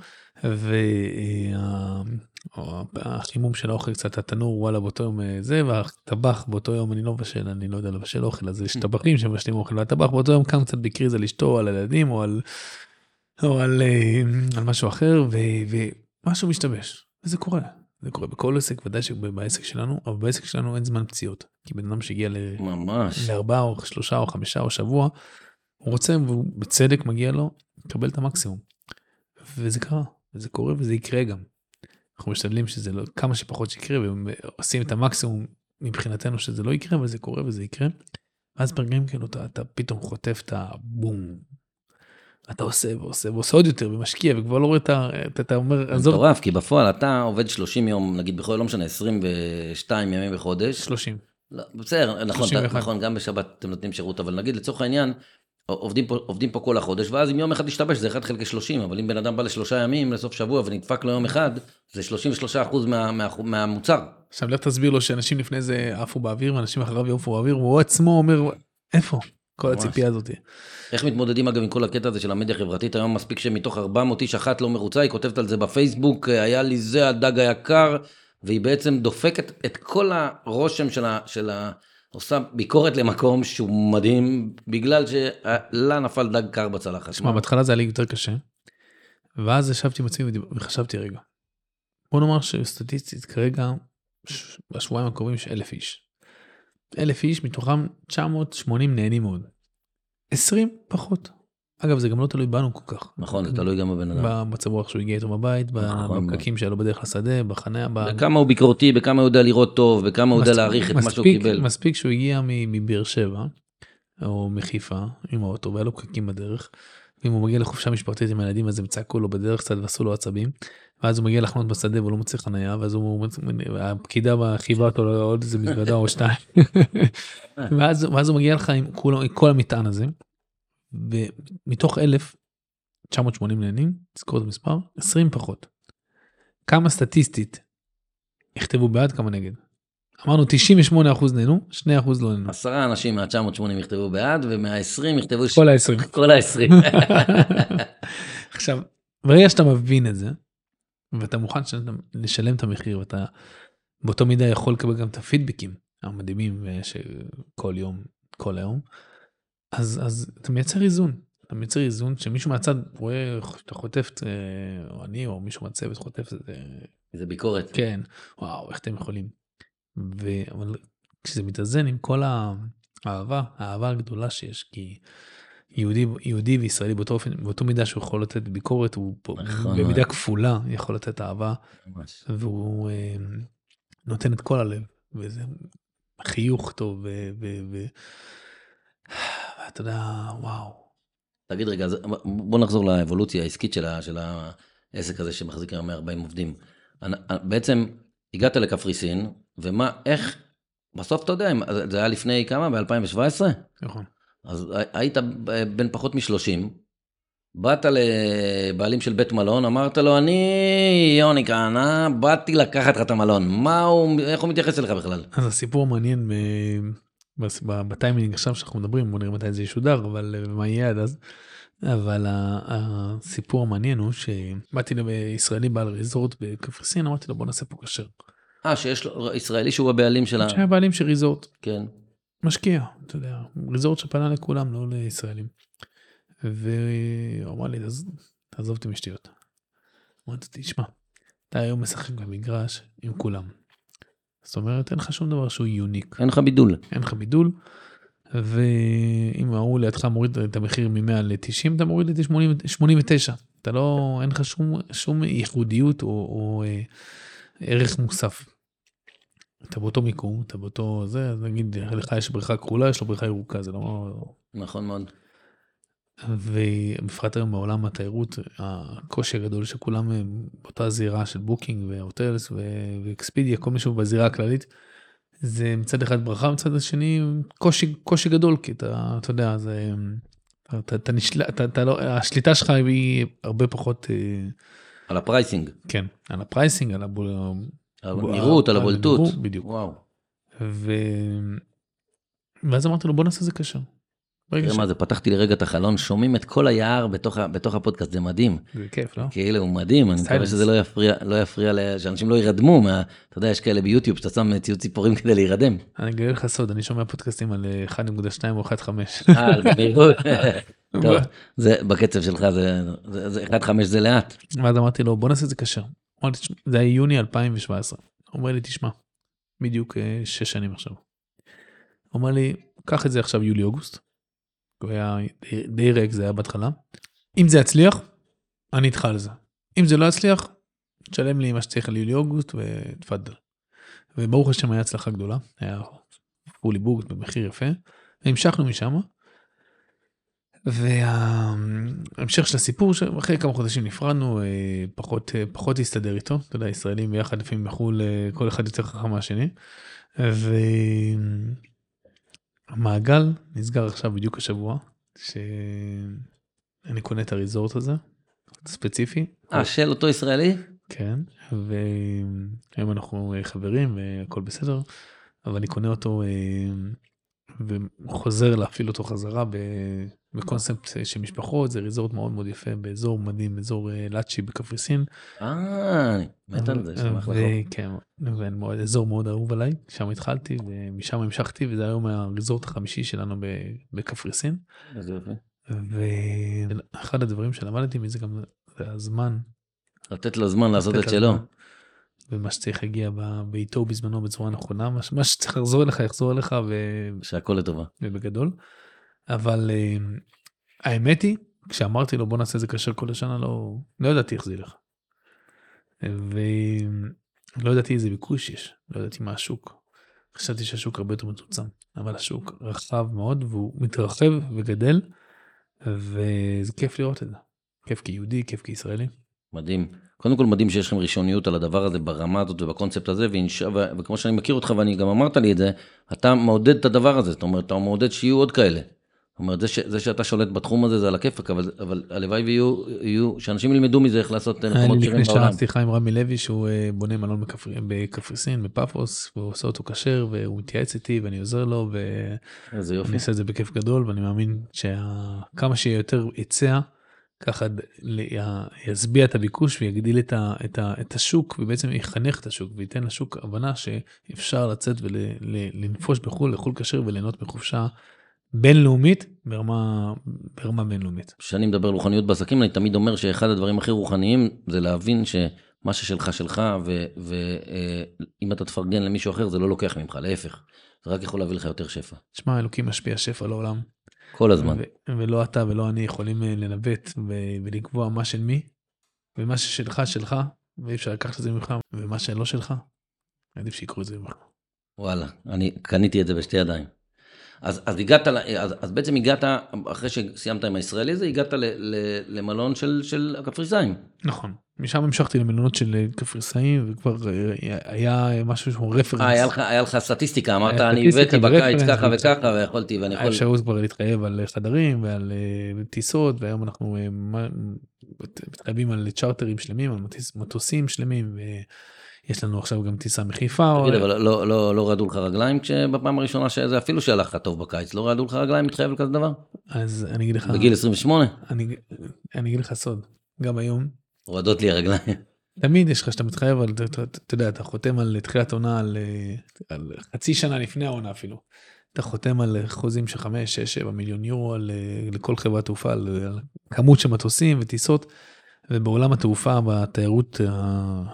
והחימום של האוכל קצת התנור וואלה באותו יום אה, זה והטבח באותו יום אני לא מבשל אני לא יודע לבשל אוכל אז יש טבחים שמבשלים אוכל והטבח באותו יום קם קצת בקריז על אשתו על הילדים או על, או על, אה, על משהו אחר ומשהו משתבש וזה קורה זה קורה בכל עסק, ודאי שבעסק שלנו, אבל בעסק שלנו אין זמן פציעות. כי בן אדם שהגיע ל... ממש. לארבעה או שלושה או חמישה או שבוע, הוא רוצה, והוא בצדק מגיע לו, לקבל את המקסימום. וזה קרה, וזה קורה וזה יקרה גם. אנחנו משתדלים שזה לא, כמה שפחות שיקרה, ועושים את המקסימום מבחינתנו שזה לא יקרה, אבל זה קורה וזה יקרה. ואז ברגעים כאילו אתה, אתה פתאום חוטף את הבום, אתה עושה ועושה ועושה עוד יותר ומשקיע וכבר לא רואה את ה... אתה אומר, עזוב. מטורף, כי בפועל אתה עובד 30 יום, נגיד בכל, לא משנה, 22 ימים בחודש. 30. לא, בסדר, נכון, נכון, גם בשבת אתם נותנים שירות, אבל נגיד לצורך העניין, עובדים פה, עובדים פה כל החודש, ואז אם יום אחד ישתבש זה 1 חלקי 30, אבל אם בן אדם בא לשלושה ימים לסוף שבוע ונדפק לו יום אחד, זה 33 אחוז מה, מה, מהמוצר. עכשיו לך תסביר לו שאנשים לפני זה עפו באוויר ואנשים אחריו יעופו באוויר, והוא עצמו אומר, איפה? כל הציפייה הזאת. איך מתמודדים אגב עם כל הקטע הזה של המדיה החברתית? היום מספיק שמתוך 400 איש אחת לא מרוצה, היא כותבת על זה בפייסבוק, היה לי זה הדג היקר, והיא בעצם דופקת את כל הרושם של ה... של ה... עושה ביקורת למקום שהוא מדהים, בגלל שלה נפל דג קר בצלחת. תשמע, בהתחלה זה היה לי יותר קשה, ואז ישבתי עם עצמי וחשבתי רגע, בוא נאמר שסטטיסטית כרגע, בשבועיים הקרובים יש אלף איש. אלף איש, מתוכם 980 נהנים מאוד. 20 פחות. אגב זה גם לא תלוי בנו כל כך. נכון זה תלוי גם בבן אדם. במצב רוח שהוא הגיע איתו בבית, נכון, בפקקים שלו בדרך לשדה, בחניה. בכמה הוא ביקורתי, בכמה הוא יודע לראות טוב, בכמה הוא יודע להעריך את מה שהוא קיבל. מספיק שהוא הגיע מבאר שבע, או מחיפה, עם האוטו, והיה לו פקקים בדרך. אם הוא מגיע לחופשה משפחתית עם הילדים אז הם צעקו לו בדרך קצת ועשו לו עצבים. ואז הוא מגיע לחנות בשדה והוא לא מוצא חניה ואז הוא הפקידה חייבה אותו לעוד איזה מזוודה או שתיים. ואז, ואז הוא מגיע לך עם כל, עם כל המטען הזה. ומתוך 1980 נהנים, תזכור את המספר, 20 פחות. כמה סטטיסטית יכתבו בעד כמה נגד. אמרנו 98% נהנו, 2% לא נהנו. עשרה אנשים מה-980 יכתבו בעד, ומה-20 יכתבו... כל ה-20. כל ה-20. עכשיו, ברגע שאתה מבין את זה, ואתה מוכן לשלם את המחיר, ואתה באותו מידה יכול לקבל גם את הפידבקים המדהימים שכל יום, כל היום, אז, אז אתה מייצר איזון. אתה מייצר איזון שמישהו מהצד רואה שאתה חוטף, אה, או אני או מישהו מהצוות חוטף זה. זה ביקורת. כן, וואו, איך אתם יכולים. ו... אבל כשזה מתאזן עם כל האהבה, האהבה הגדולה שיש, כי יהודי, יהודי וישראלי באותו אופן, באותו מידה שהוא יכול לתת ביקורת, הוא נכון, במידה. כפולה יכול לתת אהבה, ממש. והוא אה, נותן את כל הלב, וזה חיוך טוב, ואתה יודע, וואו. תגיד רגע, בוא נחזור לאבולוציה העסקית של, של העסק הזה שמחזיק היום 140 עובדים. בעצם הגעת לקפריסין, ומה, איך, בסוף אתה יודע, זה היה לפני כמה? ב-2017? נכון. אז היית בן פחות מ-30, באת לבעלים של בית מלון, אמרת לו, אני יוני כהנא, באתי לקחת לך את המלון. מה הוא, איך הוא מתייחס אליך בכלל? אז הסיפור מעניין בטיימינג עכשיו שאנחנו מדברים, בוא נראה מתי זה ישודר, אבל מה יהיה עד אז. אבל הסיפור המעניין הוא שבאתי לישראלי בעל ריזורט בקפריסין, אמרתי לו בוא נעשה פה כשר. אה, שיש לו ישראלי שהוא הבעלים של ה... שהיה בעלים של ריזורט. כן. משקיע, אתה יודע, ריזורט שפנה לכולם, לא לישראלים. והוא אמר לי, תעזוב אותי משטויות. אמרתי, תשמע, אתה היום משחק במגרש עם כולם. זאת אומרת, אין לך שום דבר שהוא יוניק. אין לך בידול. אין לך בידול. ואם ההוא לידך מוריד את המחיר מ-100 ל-90, אתה מוריד את זה 89. אתה לא, אין לך שום, שום ייחודיות או, או אה, ערך מוסף. אתה באותו מיקום, אתה באותו זה, נגיד לך יש בריכה כחולה, יש לו בריכה ירוקה, זה לא... נכון מאוד. ובפרט היום בעולם התיירות, הקושי הגדול שכולם באותה זירה של בוקינג והוטלס ואקספידיה, כל מישהו בזירה הכללית, זה מצד אחד ברכה, מצד השני קושי, קושי גדול, כי אתה, אתה יודע, זה, אתה, אתה נשל... אתה, אתה לא, השליטה שלך היא הרבה פחות... אה, על ה pricing. כן, על ה pricing, על הבול... הנראות, על הבולטות. בדיוק. וואו. ו... ואז אמרתי לו בוא נעשה את זה כשר. תראה מה זה, פתחתי לרגע את החלון, שומעים את כל היער בתוך, בתוך הפודקאסט, זה מדהים. זה כיף, לא? כאילו, הוא מדהים, אני מקווה שזה לא יפריע, לא יפריע, שאנשים לא ירדמו, מה, אתה יודע, יש כאלה ביוטיוב שאתה שם ציוד ציפורים כדי להירדם. אני אגלה לך סוד, אני שומע פודקאסטים על 1.2 או 1.5. אה, על במהירות. טוב, זה בקצב שלך, זה 1.5 זה לאט. ואז אמרתי לו, בוא נעשה את זה קשר. זה היה יוני 2017. הוא אומר לי, תשמע, בדיוק 6 אה, שנים עכשיו. הוא אומר לי, קח את זה עכשיו יולי-אוגוסט. הוא היה די ריק, זה היה בהתחלה. אם זה יצליח, אני איתך על זה. אם זה לא יצליח, תשלם לי מה שצריך על יולי-אוגוסט ותפאדל. וברוך השם היה הצלחה גדולה, היה פולי בוגט במחיר יפה, והמשכנו משם. וההמשך של הסיפור, אחרי כמה חודשים נפרדנו, אה, פחות, אה, פחות הסתדר איתו, אתה יודע, ישראלים ביחד לפעמים מחו"ל, כל אחד יותר חכם מהשני. והמעגל נסגר עכשיו בדיוק השבוע, שאני קונה את הריזורט הזה, ספציפי. אה, של אותו ישראלי? כן, והיום אנחנו חברים והכל בסדר, אבל אני קונה אותו וחוזר להפעיל אותו חזרה בקונספט של משפחות, זה ריזורט מאוד מאוד יפה באזור מדהים, אזור אה, לאצ'י בקפריסין. אה, מת על זה, שמח לך. כן, אזור מאוד אהוב עליי, שם התחלתי ומשם המשכתי וזה היום הריזורט החמישי שלנו בקפריסין. ואחד הדברים שלמדתי מזה גם זה הזמן. לתת לו זמן לעשות את שלו. ומה שצריך להגיע בעיתו בזמנו בצורה נכונה, מה שצריך לחזור אליך יחזור אליך. שהכל לטובה. ובגדול. אבל אה, האמת היא, כשאמרתי לו בוא נעשה זה כאשר כל השנה, לא, לא ידעתי איך זה ילך. ולא ידעתי איזה ביקוש יש, לא ידעתי מה השוק. חשבתי שהשוק הרבה יותר מצומצם, אבל השוק רחב מאוד והוא מתרחב וגדל, וזה כיף לראות את זה. כיף כיהודי, כיף כישראלי. מדהים. קודם כל מדהים שיש לכם ראשוניות על הדבר הזה ברמה הזאת ובקונספט הזה, ואינש... ו... וכמו שאני מכיר אותך ואני גם אמרת לי את זה, אתה מעודד את הדבר הזה, זאת אומרת, אתה מעודד שיהיו עוד כאלה. זאת אומרת, זה, ש... זה שאתה שולט בתחום הזה זה על הכיפאק, אבל, אבל הלוואי ויהיו, יהיו, שאנשים ילמדו מזה איך לעשות מקומות שירים בעולם. אני לפני שיחה עם רמי לוי שהוא אה, בונה מלון בקפר... בקפריסין, בפאפוס, והוא עושה אותו כשר, והוא מתייעץ איתי ואני עוזר לו, ואני עושה את זה בכיף גדול, ואני מאמין שכמה שיהיה יותר היצע, ככה ישביע את הביקוש ויגדיל את, ה, את, ה, את השוק ובעצם יחנך את השוק וייתן לשוק הבנה שאפשר לצאת ולנפוש בחו"ל, לאכול כשר וליהנות מחופשה בינלאומית ברמה, ברמה בינלאומית. כשאני מדבר על רוחניות בעסקים אני תמיד אומר שאחד הדברים הכי רוחניים זה להבין שמה ששלך שלך ואם אה, אתה תפרגן למישהו אחר זה לא לוקח ממך, להפך. זה רק יכול להביא לך יותר שפע. שמע, אלוקים משפיע שפע לעולם. כל הזמן. ולא אתה ולא אני יכולים אה, לנווט ולקבוע מה של מי, ומה ששלך שלך, ואי אפשר לקחת את זה ממך, ומה שלא שלך, עדיף שיקרו את זה ממך. וואלה, אני קניתי את זה בשתי ידיים. אז, אז הגעת, אז, אז בעצם הגעת, אחרי שסיימת עם הישראלי הזה, הגעת ל, ל, למלון של, של הקפריסאים. נכון. משם המשכתי למלונות של אה, קפריסאים, וכבר אה, היה משהו שהוא רפרנס. אה, היה לך, היה לך סטטיסטיקה, אמרת, אני הבאתי בקיץ ככה וככה, ויכולתי, ואני יכול... אפשרות כבר להתחייב על חדרים ועל טיסות, והיום אנחנו מתחייבים על צ'רטרים שלמים, על מטוסים שלמים. יש לנו עכשיו גם טיסה מחיפה. תגיד, או... אבל לא, לא, לא רעדו לך רגליים כשבפעם הראשונה שזה אפילו שהלך לך טוב בקיץ, לא רעדו לך רגליים מתחייב על כזה דבר? אז אני אגיד לך... בגיל 28? אני, אני אגיד לך סוד, גם היום. רועדות לי הרגליים. תמיד יש לך שאתה מתחייב על, אתה, יודע, אתה חותם על תחילת עונה על, על חצי שנה לפני העונה אפילו. אתה חותם על חוזים של 5, 6, 7 מיליון יורו על, לכל חברת תעופה, על, על כמות של מטוסים וטיסות, ובעולם התעופה, בתיירות,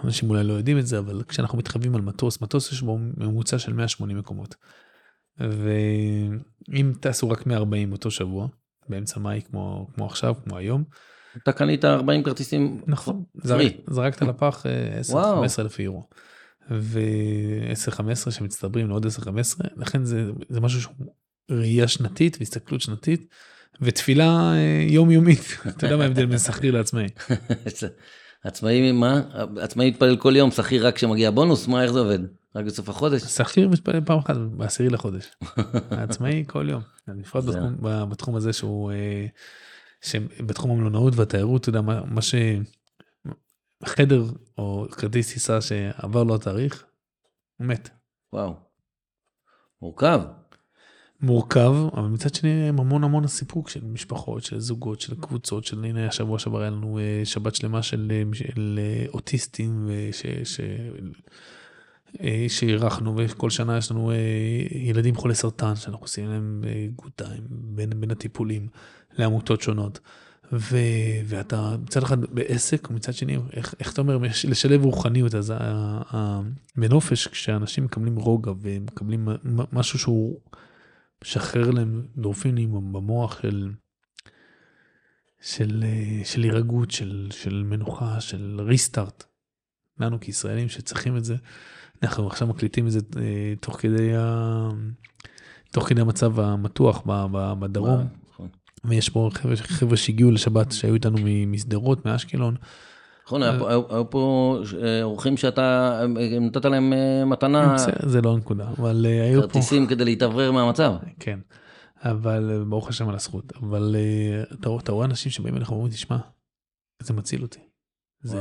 אנשים אולי לא יודעים את זה, אבל כשאנחנו מתחייבים על מטוס, מטוס יש בו ממוצע של 180 מקומות. ואם טסו רק 140 אותו שבוע, באמצע מאי כמו, כמו עכשיו, כמו היום. אתה קנית 40 כרטיסים. נכון, זרק, זרקת לפח 10-15 אלף יורו. ו-10-15 שמצטברים לעוד 10-15, לכן זה, זה משהו שהוא ראייה שנתית והסתכלות שנתית, ותפילה אה, יומיומית. אתה יודע מה ההבדל בין שכיר לעצמאי. עצמאי מה? עצמאי מתפלל כל יום, שכיר רק כשמגיע בונוס? מה, איך זה עובד? רק בסוף החודש? שכיר מתפלל פעם אחת, בעשירי לחודש. עצמאי כל יום. בפרט בתחום, בתחום הזה שהוא, אה, שבתחום המלונאות והתיירות, אתה יודע, מה, מה ש... חדר או כרטיס טיסה שעבר לו התאריך, הוא מת. וואו. מורכב. מורכב, אבל מצד שני הם המון המון הסיפוק של משפחות, של זוגות, של קבוצות, של הנה השבוע שעבר היה לנו אה, שבת שלמה של, אה, של אה, אוטיסטים שאירחנו וכל שנה יש לנו ילדים חולי סרטן שאנחנו עושים להם גוטיים בין, בין הטיפולים לעמותות שונות. ו, ואתה מצד אחד בעסק, ומצד שני, איך, איך אתה אומר, לשלב רוחניות, אז בנופש, כשאנשים מקבלים רוגע ומקבלים משהו שהוא משחרר להם דורפינים במוח של, של, של הירגות, של, של מנוחה, של ריסטארט. לנו כישראלים שצריכים את זה, אנחנו עכשיו מקליטים את זה אה, תוך כדי, ה, תוך כדי המצב המתוח בדרום. ויש פה חבר'ה שהגיעו לשבת שהיו איתנו משדרות, מאשקלון. נכון, היו פה אה, אורחים שאתה נתת להם אה, מתנה. זה לא הנקודה, אבל אה, היו פה... כרטיסים כדי להתאוורר מהמצב. כן, אבל ברוך השם על הזכות. אבל אתה רואה אנשים שבאים אליך ואומרים, תשמע, זה מציל אותי. זה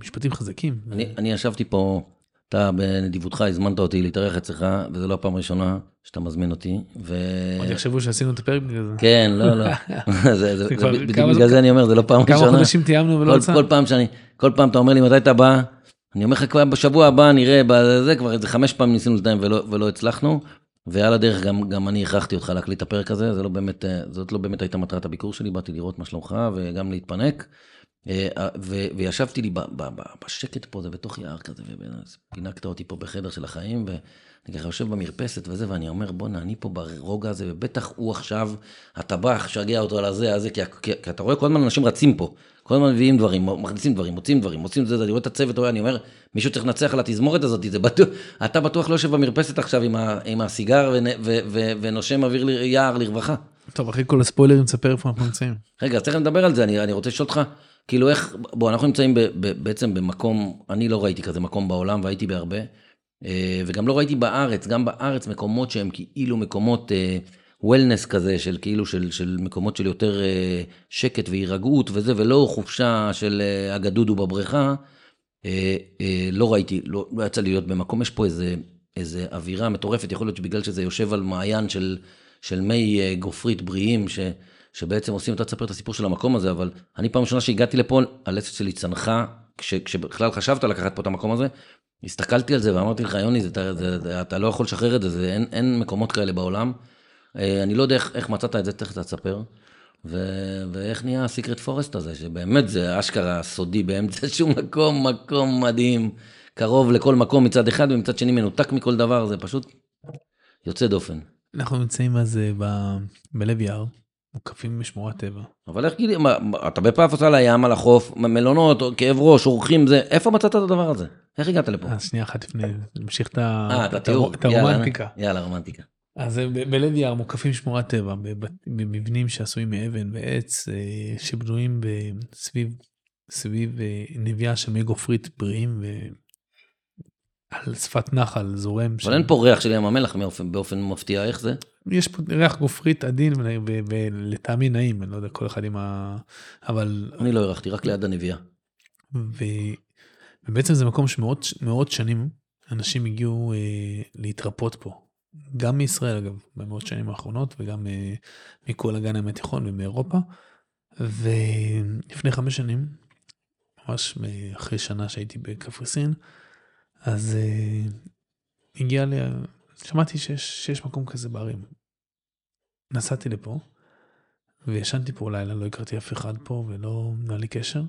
משפטים חזקים. אני ישבתי פה אתה בנדיבותך הזמנת אותי להתארח אצלך, וזו לא הפעם הראשונה שאתה מזמין אותי. ו... עוד יחשבו שעשינו את הפרק בגלל זה. כן, לא, לא. בדיוק בגלל זה אני אומר, זה לא פעם ראשונה. כמה חודשים תיאמנו ולא יצא. כל פעם שאני, כל פעם אתה אומר לי מתי אתה בא, אני אומר לך כבר בשבוע הבא נראה, בזה כבר איזה חמש פעמים ניסינו לתאם ולא, ולא הצלחנו. ועל הדרך גם, גם אני הכרחתי אותך להקליט את הפרק הזה, זה לא באמת, זאת לא באמת הייתה מטרת הביקור שלי, באתי לראות מה שלומך וגם להתפנק. אה, אה, וישבתי לי בשקט פה, זה בתוך יער כזה, ופינקת אותי פה בחדר של החיים, ואני ככה יושב במרפסת וזה, ואני אומר, בואנה, אני פה ברוגע הזה, ובטח הוא עכשיו, הטבח, שגע אותו על הזה, הזה, כי, כי, כי אתה רואה כל הזמן אנשים רצים פה, כל הזמן מביאים דברים, מכניסים דברים, מוצאים דברים, מוצאים זה, אני רואה את הצוות, אני אומר, מישהו צריך לנצח על התזמורת הזאת, זה בטוח, אתה בטוח לא יושב במרפסת עכשיו עם, ה, עם הסיגר ו, ו, ו, ונושם אוויר יער לרווחה. טוב, אחרי כל הספוילרים, תספר איפה אנחנו נמצאים. רגע, צריך לדבר על זה, אני, אני רוצה לשאול אותך, כאילו איך, בוא, אנחנו נמצאים ב, ב, בעצם במקום, אני לא ראיתי כזה מקום בעולם, והייתי בהרבה, אה, וגם לא ראיתי בארץ, גם בארץ מקומות שהם כאילו מקומות וולנס אה, כזה, של כאילו של, של מקומות של יותר אה, שקט והירגעות וזה, ולא חופשה של הגדודו בבריכה. לא ראיתי, לא, לא יצא לי להיות במקום, יש פה איזה, איזה אווירה מטורפת, יכול להיות שבגלל שזה יושב על מעיין של, של מי גופרית בריאים, ש... שבעצם עושים, אתה תספר את הסיפור של המקום הזה, אבל אני פעם ראשונה שהגעתי לפה, הלסת שלי צנחה, כש, כשבכלל חשבת לקחת פה את המקום הזה, הסתכלתי על זה ואמרתי לך, יוני, זה, זה, זה, אתה לא יכול לשחרר את זה, זה אין, אין מקומות כאלה בעולם. אה, אני לא יודע איך, איך מצאת את זה, תכף תספר. ו, ואיך נהיה הסיקרט פורסט הזה, שבאמת זה אשכרה סודי באמצע שום מקום, מקום מדהים, קרוב לכל מקום מצד אחד, ומצד שני מנותק מכל דבר, זה פשוט יוצא דופן. אנחנו נמצאים אז ב... בלב יער, מוקפים משמורת טבע. אבל איך גילי, מה, אתה בפאפוס על הים, על החוף, מלונות, כאב ראש, אורחים, זה, איפה מצאת את הדבר הזה? איך הגעת לפה? אז שנייה אחת לפני, נמשיך את אה, הרומנטיקה. יאללה, רומנטיקה. אז בלב יער מוקפים שמורת טבע, במבנים שעשויים מאבן ועץ, אה, שבנויים סביב, סביב אה, נביאה של מי גופרית בריאים על שפת נחל זורם. אבל אין פה ריח של ים המלח באופן מפתיע, איך זה? יש פה ריח גופרית עדין ולטעמי נעים, אני לא יודע, כל אחד עם ה... אבל... אני לא הרחתי, רק ליד הנביאה. ו... ובעצם זה מקום שמאות שנים אנשים הגיעו אה, להתרפות פה. גם מישראל אגב, במאות שנים האחרונות, וגם אה, מכל אגן הים התיכון ומאירופה. ולפני חמש שנים, ממש אחרי שנה שהייתי בקפריסין, אז uh, הגיע לי שמעתי שיש, שיש מקום כזה בערים. נסעתי לפה, וישנתי פה לילה, לא הכרתי אף אחד פה ולא היה לי קשר.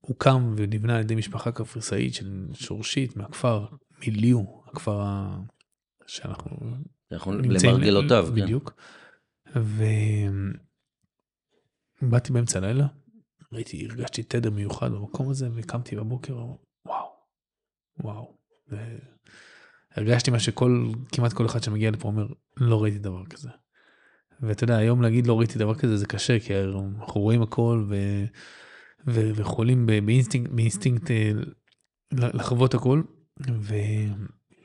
הוא קם ונבנה על ידי משפחה קפריסאית של שורשית מהכפר מיליו, הכפר שאנחנו נמצאים למרגלותיו, כן. בדיוק. ובאתי באמצע הלילה, ראיתי, הרגשתי תדר מיוחד במקום הזה, וקמתי בבוקר, וואו, וואו. הרגשתי מה שכל, כמעט כל אחד שמגיע לפה אומר, לא ראיתי דבר כזה. ואתה יודע, היום להגיד לא ראיתי דבר כזה זה קשה, כי אנחנו רואים הכל ו... ו... וחולים באינסטינקט, באינסטינקט אה, לחוות הכל. ו...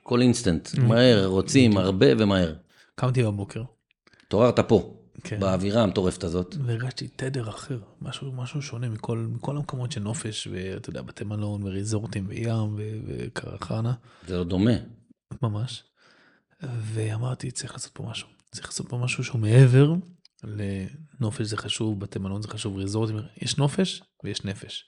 כל אינסטנט, מהר, רוצים, הרבה ומהר. קמתי בבוקר. התעוררת פה, כן. באווירה המטורפת הזאת. והרגשתי תדר אחר, משהו, משהו שונה מכל, מכל המקומות של נופש, ואתה יודע, בתי מלון וריזורטים וים וקרחנה. זה לא דומה. ממש. ואמרתי, צריך לעשות פה משהו. צריך לעשות פה משהו שהוא מעבר לנופש זה חשוב, בתי מלון זה חשוב, ריזורטים, יש נופש ויש נפש.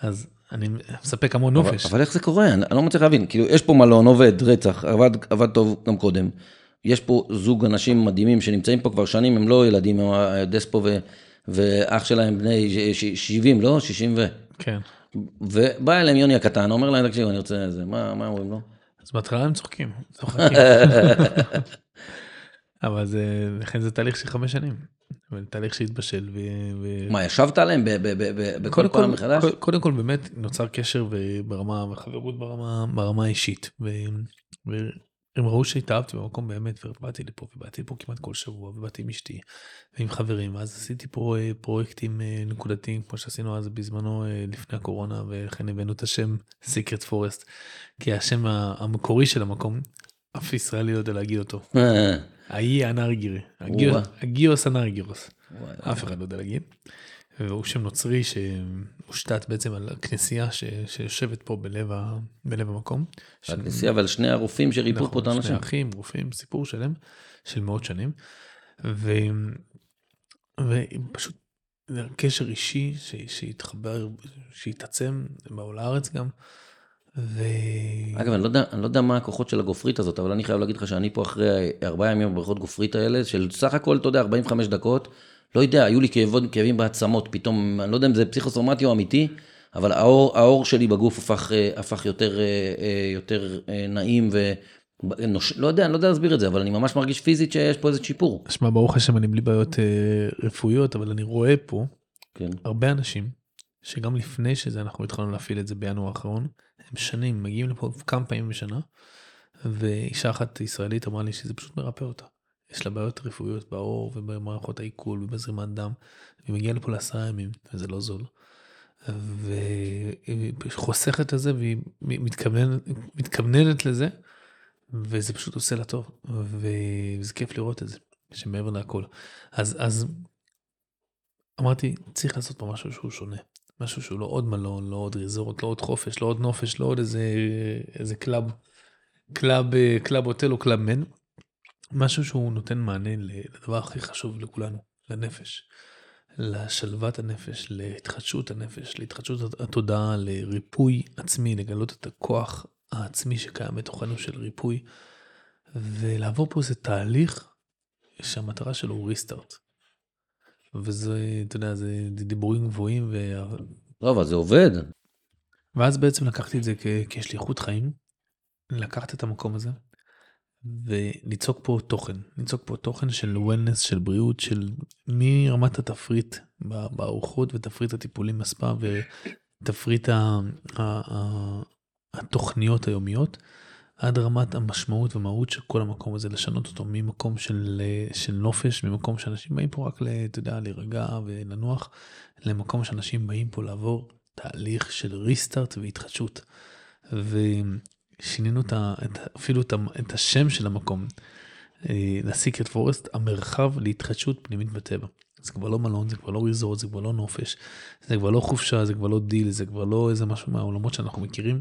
אז אני מספק המון נופש. אבל, אבל איך זה קורה? אני, אני לא מצליח להבין. כאילו, יש פה מלון, עובד, רצח, עבד, עבד טוב גם קודם. יש פה זוג אנשים מדהימים שנמצאים פה כבר שנים, הם לא ילדים, הם דספו ו, ואח שלהם בני 70, לא? 60 ו... כן. ובא אליהם יוני הקטן, אומר להם, תקשיב, אני רוצה זה, מה, מה אומרים לו? אז בהתחלה הם צוחקים, צוחקים. אבל זה, לכן זה תהליך של חמש שנים. תהליך שהתבשל. ו... מה, ישבת עליהם בכל פעם מחדש? קודם כל באמת נוצר קשר ברמה, וחברות ברמה, ברמה האישית. ו... הם ראו שהתאהבתי במקום באמת, ובאתי לפה, ובאתי לפה כמעט כל שבוע, ובאתי עם אשתי, ועם חברים, ואז עשיתי פה אה, פרויקטים אה, נקודתיים, כמו שעשינו אז בזמנו אה, לפני הקורונה, ולכן הבאנו את השם Secret Forest, כי השם המקורי של המקום, אף ישראלי לא יודע להגיד אותו. האי הנרגירי, הגיוס הנרגירוס, אף אחד לא יודע להגיד. והוא שם נוצרי שהושתת בעצם על הכנסייה ש... שיושבת פה בלב, ה... בלב המקום. הכנסייה ועל שני הרופאים שריפו נכון, פה את האנשים. שני אחים, רופאים, סיפור שלם של מאות שנים. ו... ופשוט קשר אישי ש... שהתחבר, שהתעצם, באו לארץ גם. ו... אגב, אני לא, יודע, אני לא יודע מה הכוחות של הגופרית הזאת, אבל אני חייב להגיד לך שאני פה אחרי ארבעה ימים בבריכות גופרית האלה, של סך הכל, אתה יודע, 45 דקות. לא יודע, היו לי כאבים, כאבים בעצמות, פתאום, אני לא יודע אם זה פסיכוסומטי או אמיתי, אבל האור, האור שלי בגוף הפך, אה, הפך יותר, אה, אה, יותר נעים ו... נוש... לא יודע, אני לא יודע להסביר את זה, אבל אני ממש מרגיש פיזית שיש פה איזה שיפור. שמע, ברוך השם, אני בלי בעיות אה, רפואיות, אבל אני רואה פה כן. הרבה אנשים, שגם לפני שזה אנחנו התחלנו להפעיל את זה בינואר האחרון, הם שנים, מגיעים לפה כמה פעמים בשנה, ואישה אחת ישראלית אמרה לי שזה פשוט מרפא אותה. יש לה בעיות רפואיות בעור ובמערכות העיכול ובזרימת דם, היא מגיעה לפה לעשרה ימים, וזה לא זול. והיא חוסכת את זה והיא מתכווננת, מתכווננת לזה, וזה פשוט עושה לה טוב, וזה כיף לראות את זה, שמעבר להכל. אז, אז אמרתי, צריך לעשות פה משהו שהוא שונה. משהו שהוא לא עוד מלון, לא עוד resort, לא עוד חופש, לא עוד נופש, לא עוד איזה, איזה club, club, club hotel או Club Med. משהו שהוא נותן מענה לדבר הכי חשוב לכולנו, לנפש. לשלוות הנפש, להתחדשות הנפש, להתחדשות התודעה, לריפוי עצמי, לגלות את הכוח העצמי שקיים בתוכנו של ריפוי, ולעבור פה איזה תהליך שהמטרה שלו הוא ריסטארט. וזה, אתה יודע, זה דיבורים גבוהים ו... לא, אבל זה עובד. ואז בעצם לקחתי את זה כשליחות חיים, לקחת את המקום הזה, וליצוק פה תוכן, ליצוק פה תוכן של וולנס, של בריאות, של מרמת התפריט בארוחות ותפריט הטיפולים בספה ותפריט ה, ה, ה, התוכניות היומיות, עד רמת המשמעות והמהות של כל המקום הזה, לשנות אותו ממקום של, של נופש, ממקום שאנשים באים פה רק, אתה יודע, להירגע ולנוח, למקום שאנשים באים פה לעבור תהליך של ריסטארט והתחדשות. ו... שינינו את ה, את, אפילו את, את השם של המקום לסיקרט פורסט, המרחב להתחדשות פנימית בטבע. זה כבר לא מלון, זה כבר לא ריזורט, זה כבר לא נופש, זה כבר לא חופשה, זה כבר לא דיל, זה כבר לא איזה משהו מהעולמות שאנחנו מכירים.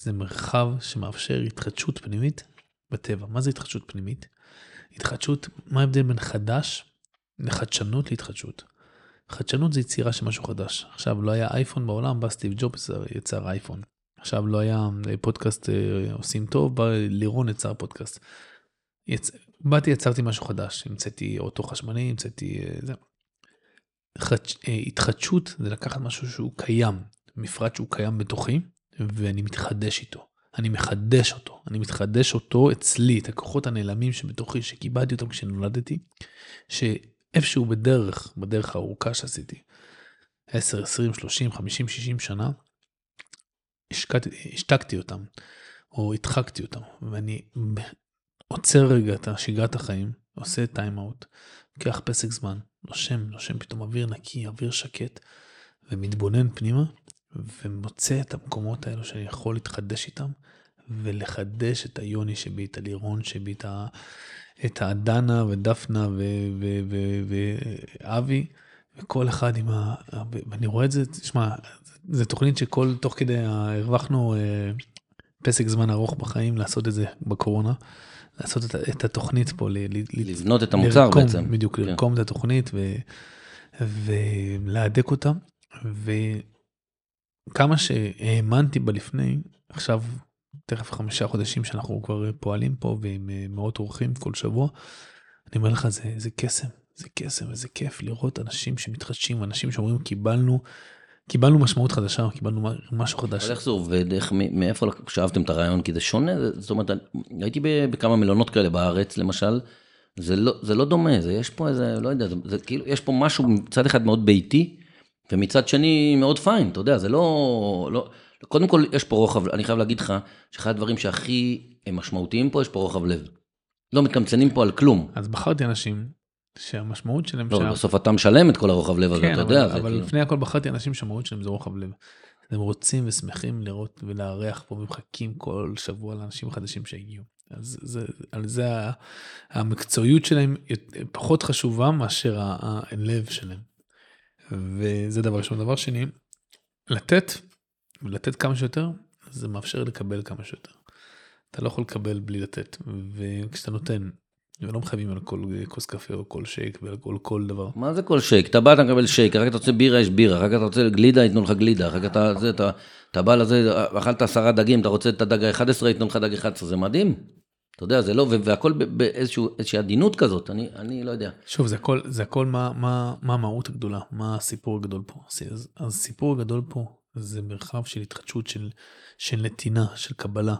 זה מרחב שמאפשר התחדשות פנימית בטבע. מה זה התחדשות פנימית? התחדשות, מה ההבדל בין חדש לחדשנות להתחדשות? חדשנות זה יצירה של משהו חדש. עכשיו, לא היה אייפון בעולם, בא סטיב ג'ובס, יצר אייפון. עכשיו לא היה פודקאסט עושים טוב, בא לירון יצר פודקאסט. יצ... באתי, יצרתי משהו חדש, המצאתי אוטו חשמלי, המצאתי זה. חדש... התחדשות זה לקחת משהו שהוא קיים, מפרט שהוא קיים בתוכי, ואני מתחדש איתו. אני מחדש אותו, אני מתחדש אותו אצלי, את הכוחות הנעלמים שבתוכי, שקיבלתי אותם כשנולדתי, שאיפשהו בדרך, בדרך הארוכה שעשיתי, 10, 20, 30, 50, 60 שנה, השתקתי אותם, או הדחקתי אותם, ואני עוצר רגע את שגרת החיים, עושה טיים-אאוט, לוקח פסק זמן, נושם, נושם פתאום אוויר נקי, אוויר שקט, ומתבונן פנימה, ומוצא את המקומות האלו שאני יכול להתחדש איתם, ולחדש את היוני שבי, את הלירון שבי, את, ה, את הדנה ודפנה ואבי, וכל אחד עם ה... ואני רואה את זה, תשמע, זו תוכנית שכל, תוך כדי, הרווחנו אה, פסק זמן ארוך בחיים לעשות את זה בקורונה. לעשות את, את התוכנית פה, ל, לבנות את המוצר לרקום, בעצם. בדיוק, כן. לרקום את התוכנית ו, ולהדק אותה. וכמה שהאמנתי בה לפני, עכשיו תכף חמישה חודשים שאנחנו כבר פועלים פה ועם אה, מאות אורחים כל שבוע, אני אומר לך, זה, זה קסם, זה קסם וזה כיף לראות אנשים שמתחדשים, אנשים שאומרים, קיבלנו, קיבלנו משמעות חדשה, קיבלנו משהו חדש. אבל איך זה עובד, איך, מאיפה שאבתם את הרעיון? כי זה שונה, זאת אומרת, הייתי בכמה מלונות כאלה בארץ, למשל, זה לא, זה לא דומה, זה יש פה איזה, לא יודע, זה, זה כאילו, יש פה משהו מצד אחד מאוד ביתי, ומצד שני מאוד פיין, אתה יודע, זה לא, לא, קודם כל יש פה רוחב, אני חייב להגיד לך, שאחד הדברים שהכי משמעותיים פה, יש פה רוחב לב. לא מתקמצנים פה על כלום. אז בחרתי אנשים שהמשמעות שלהם... לא, שה... בסוף אתה משלם את כל הרוחב לב הזה, כן, אתה אבל, יודע. אבל כאילו... לפני הכל בחרתי אנשים שהמשמעות שלהם זה רוחב לב. הם רוצים ושמחים לראות ולארח פה ומחכים כל שבוע לאנשים חדשים שהגיעו. אז זה, על זה המקצועיות שלהם פחות חשובה מאשר הלב שלהם. וזה דבר ראשון. דבר שני, לתת, ולתת כמה שיותר, זה מאפשר לקבל כמה שיותר. אתה לא יכול לקבל בלי לתת, וכשאתה נותן, ולא מחייבים על כל כוס קפה או כל שייק ועל כל, כל דבר. מה זה כל שייק? אתה בא, אתה מקבל שייק, אחר כך אתה רוצה בירה, יש בירה, אחר כך אתה רוצה גלידה, ייתנו לך גלידה, אחר כך אתה, זה, אתה, אתה בא לזה, אכלת עשרה דגים, אתה רוצה את הדג ה-11, ייתנו לך דג 11, זה מדהים. אתה יודע, זה לא, והכל באיזושהי עדינות כזאת, אני, אני לא יודע. שוב, זה הכל, זה הכל מה, מה, מה המהות הגדולה, מה הסיפור הגדול פה. אז, הסיפור הגדול פה זה מרחב של התחדשות, של, של נתינה, של קבלה.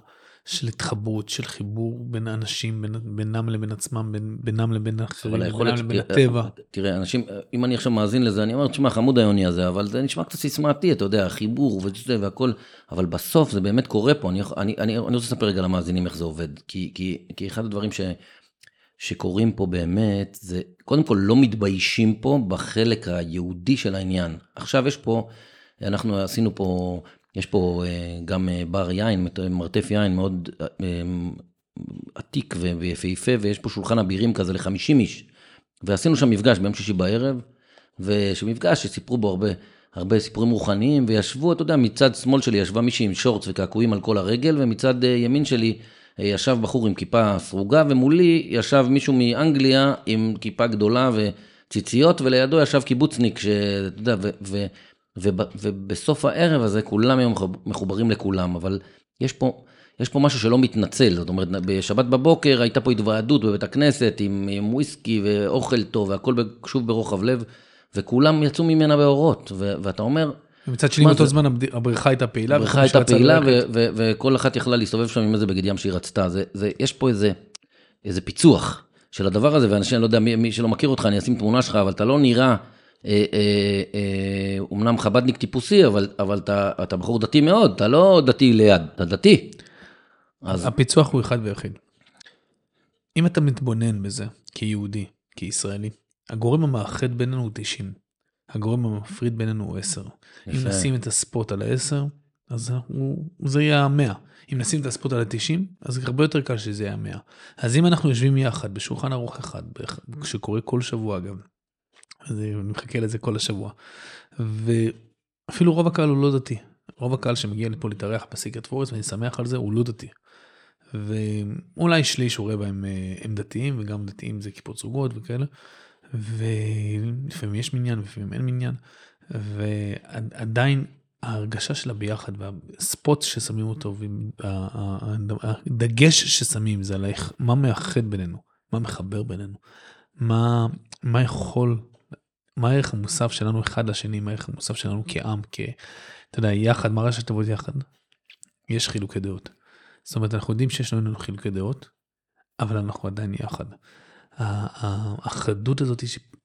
של התחברות, של חיבור בין האנשים, בין, בינם לבין עצמם, בין, בינם לבין אחרים, בינם לבין הטבע. תראה, אנשים, אם אני עכשיו מאזין לזה, אני אומר, תשמע, חמוד היוני הזה, אבל זה נשמע קצת סיסמאתי, אתה יודע, החיבור וזה והכל, אבל בסוף זה באמת קורה פה. אני, אני, אני, אני רוצה לספר רגע למאזינים איך זה עובד, כי, כי, כי אחד הדברים ש, שקורים פה באמת, זה קודם כל לא מתביישים פה בחלק היהודי של העניין. עכשיו יש פה, אנחנו עשינו פה יש פה אה, גם אה, בר יין, מרתף יין מאוד אה, עתיק ויפהפה, ויש פה שולחן אבירים כזה ל-50 איש. ועשינו שם מפגש ביום שישי בערב, ושמפגש שסיפרו בו הרבה, הרבה סיפורים רוחניים, וישבו, אתה יודע, מצד שמאל שלי ישבה מישהי עם שורטס וקעקועים על כל הרגל, ומצד ימין שלי ישב בחור עם כיפה סרוגה, ומולי ישב מישהו מאנגליה עם כיפה גדולה וציציות, ולידו ישב קיבוצניק, שאתה יודע, ו... ו ובסוף הערב הזה כולם היו מחוברים לכולם, אבל יש פה, יש פה משהו שלא מתנצל, זאת אומרת, בשבת בבוקר הייתה פה התוועדות בבית הכנסת עם, עם וויסקי ואוכל טוב והכל שוב ברוחב לב, וכולם יצאו ממנה באורות, ו- ואתה אומר... ומצד שני באותו זמן הבריכה הייתה פעילה. הבריכה הייתה פעילה, וכל אחת יכלה להסתובב שם עם איזה בגד ים שהיא רצתה. זה, זה, יש פה איזה, איזה פיצוח של הדבר הזה, ואנשים, אני לא יודע, מי, מי שלא מכיר אותך, אני אשים תמונה שלך, אבל אתה לא נראה... אה, אה, אה, אומנם חבדניק טיפוסי, אבל, אבל אתה, אתה בחור דתי מאוד, אתה לא דתי ליד, אתה דתי. אז... הפיצוח הוא אחד ויחיד. אם אתה מתבונן בזה כיהודי, כישראלי, הגורם המאחד בינינו הוא 90. הגורם המפריד בינינו הוא 10. יפה. אם נשים את הספוט על ה-10, אז הוא, זה יהיה ה-100. אם נשים את הספוט על ה-90, אז הרבה יותר קל שזה יהיה ה-100. אז אם אנחנו יושבים יחד בשולחן ערוך אחד, שקורה כל שבוע אגב, אני מחכה לזה כל השבוע. ואפילו רוב הקהל הוא לא דתי. רוב הקהל שמגיע לפה להתארח בסיקרט פורסט, ואני שמח על זה, הוא לא דתי. ואולי שליש או רבע הם, אה, הם דתיים, וגם דתיים זה כיפות זוגות וכאלה. ולפעמים יש מניין, ולפעמים אין מניין. ועדיין ההרגשה של הביחד והספוט ששמים אותו והדגש ששמים זה על מה מאחד בינינו, מה מחבר בינינו, מה, מה יכול, מה הערך המוסף שלנו אחד לשני, מה הערך המוסף שלנו כעם, כ... אתה יודע, יחד, מה ראשי תיבות יחד? יש חילוקי דעות. זאת אומרת, אנחנו יודעים שיש לנו חילוקי דעות, אבל אנחנו עדיין יחד. האחדות הזאת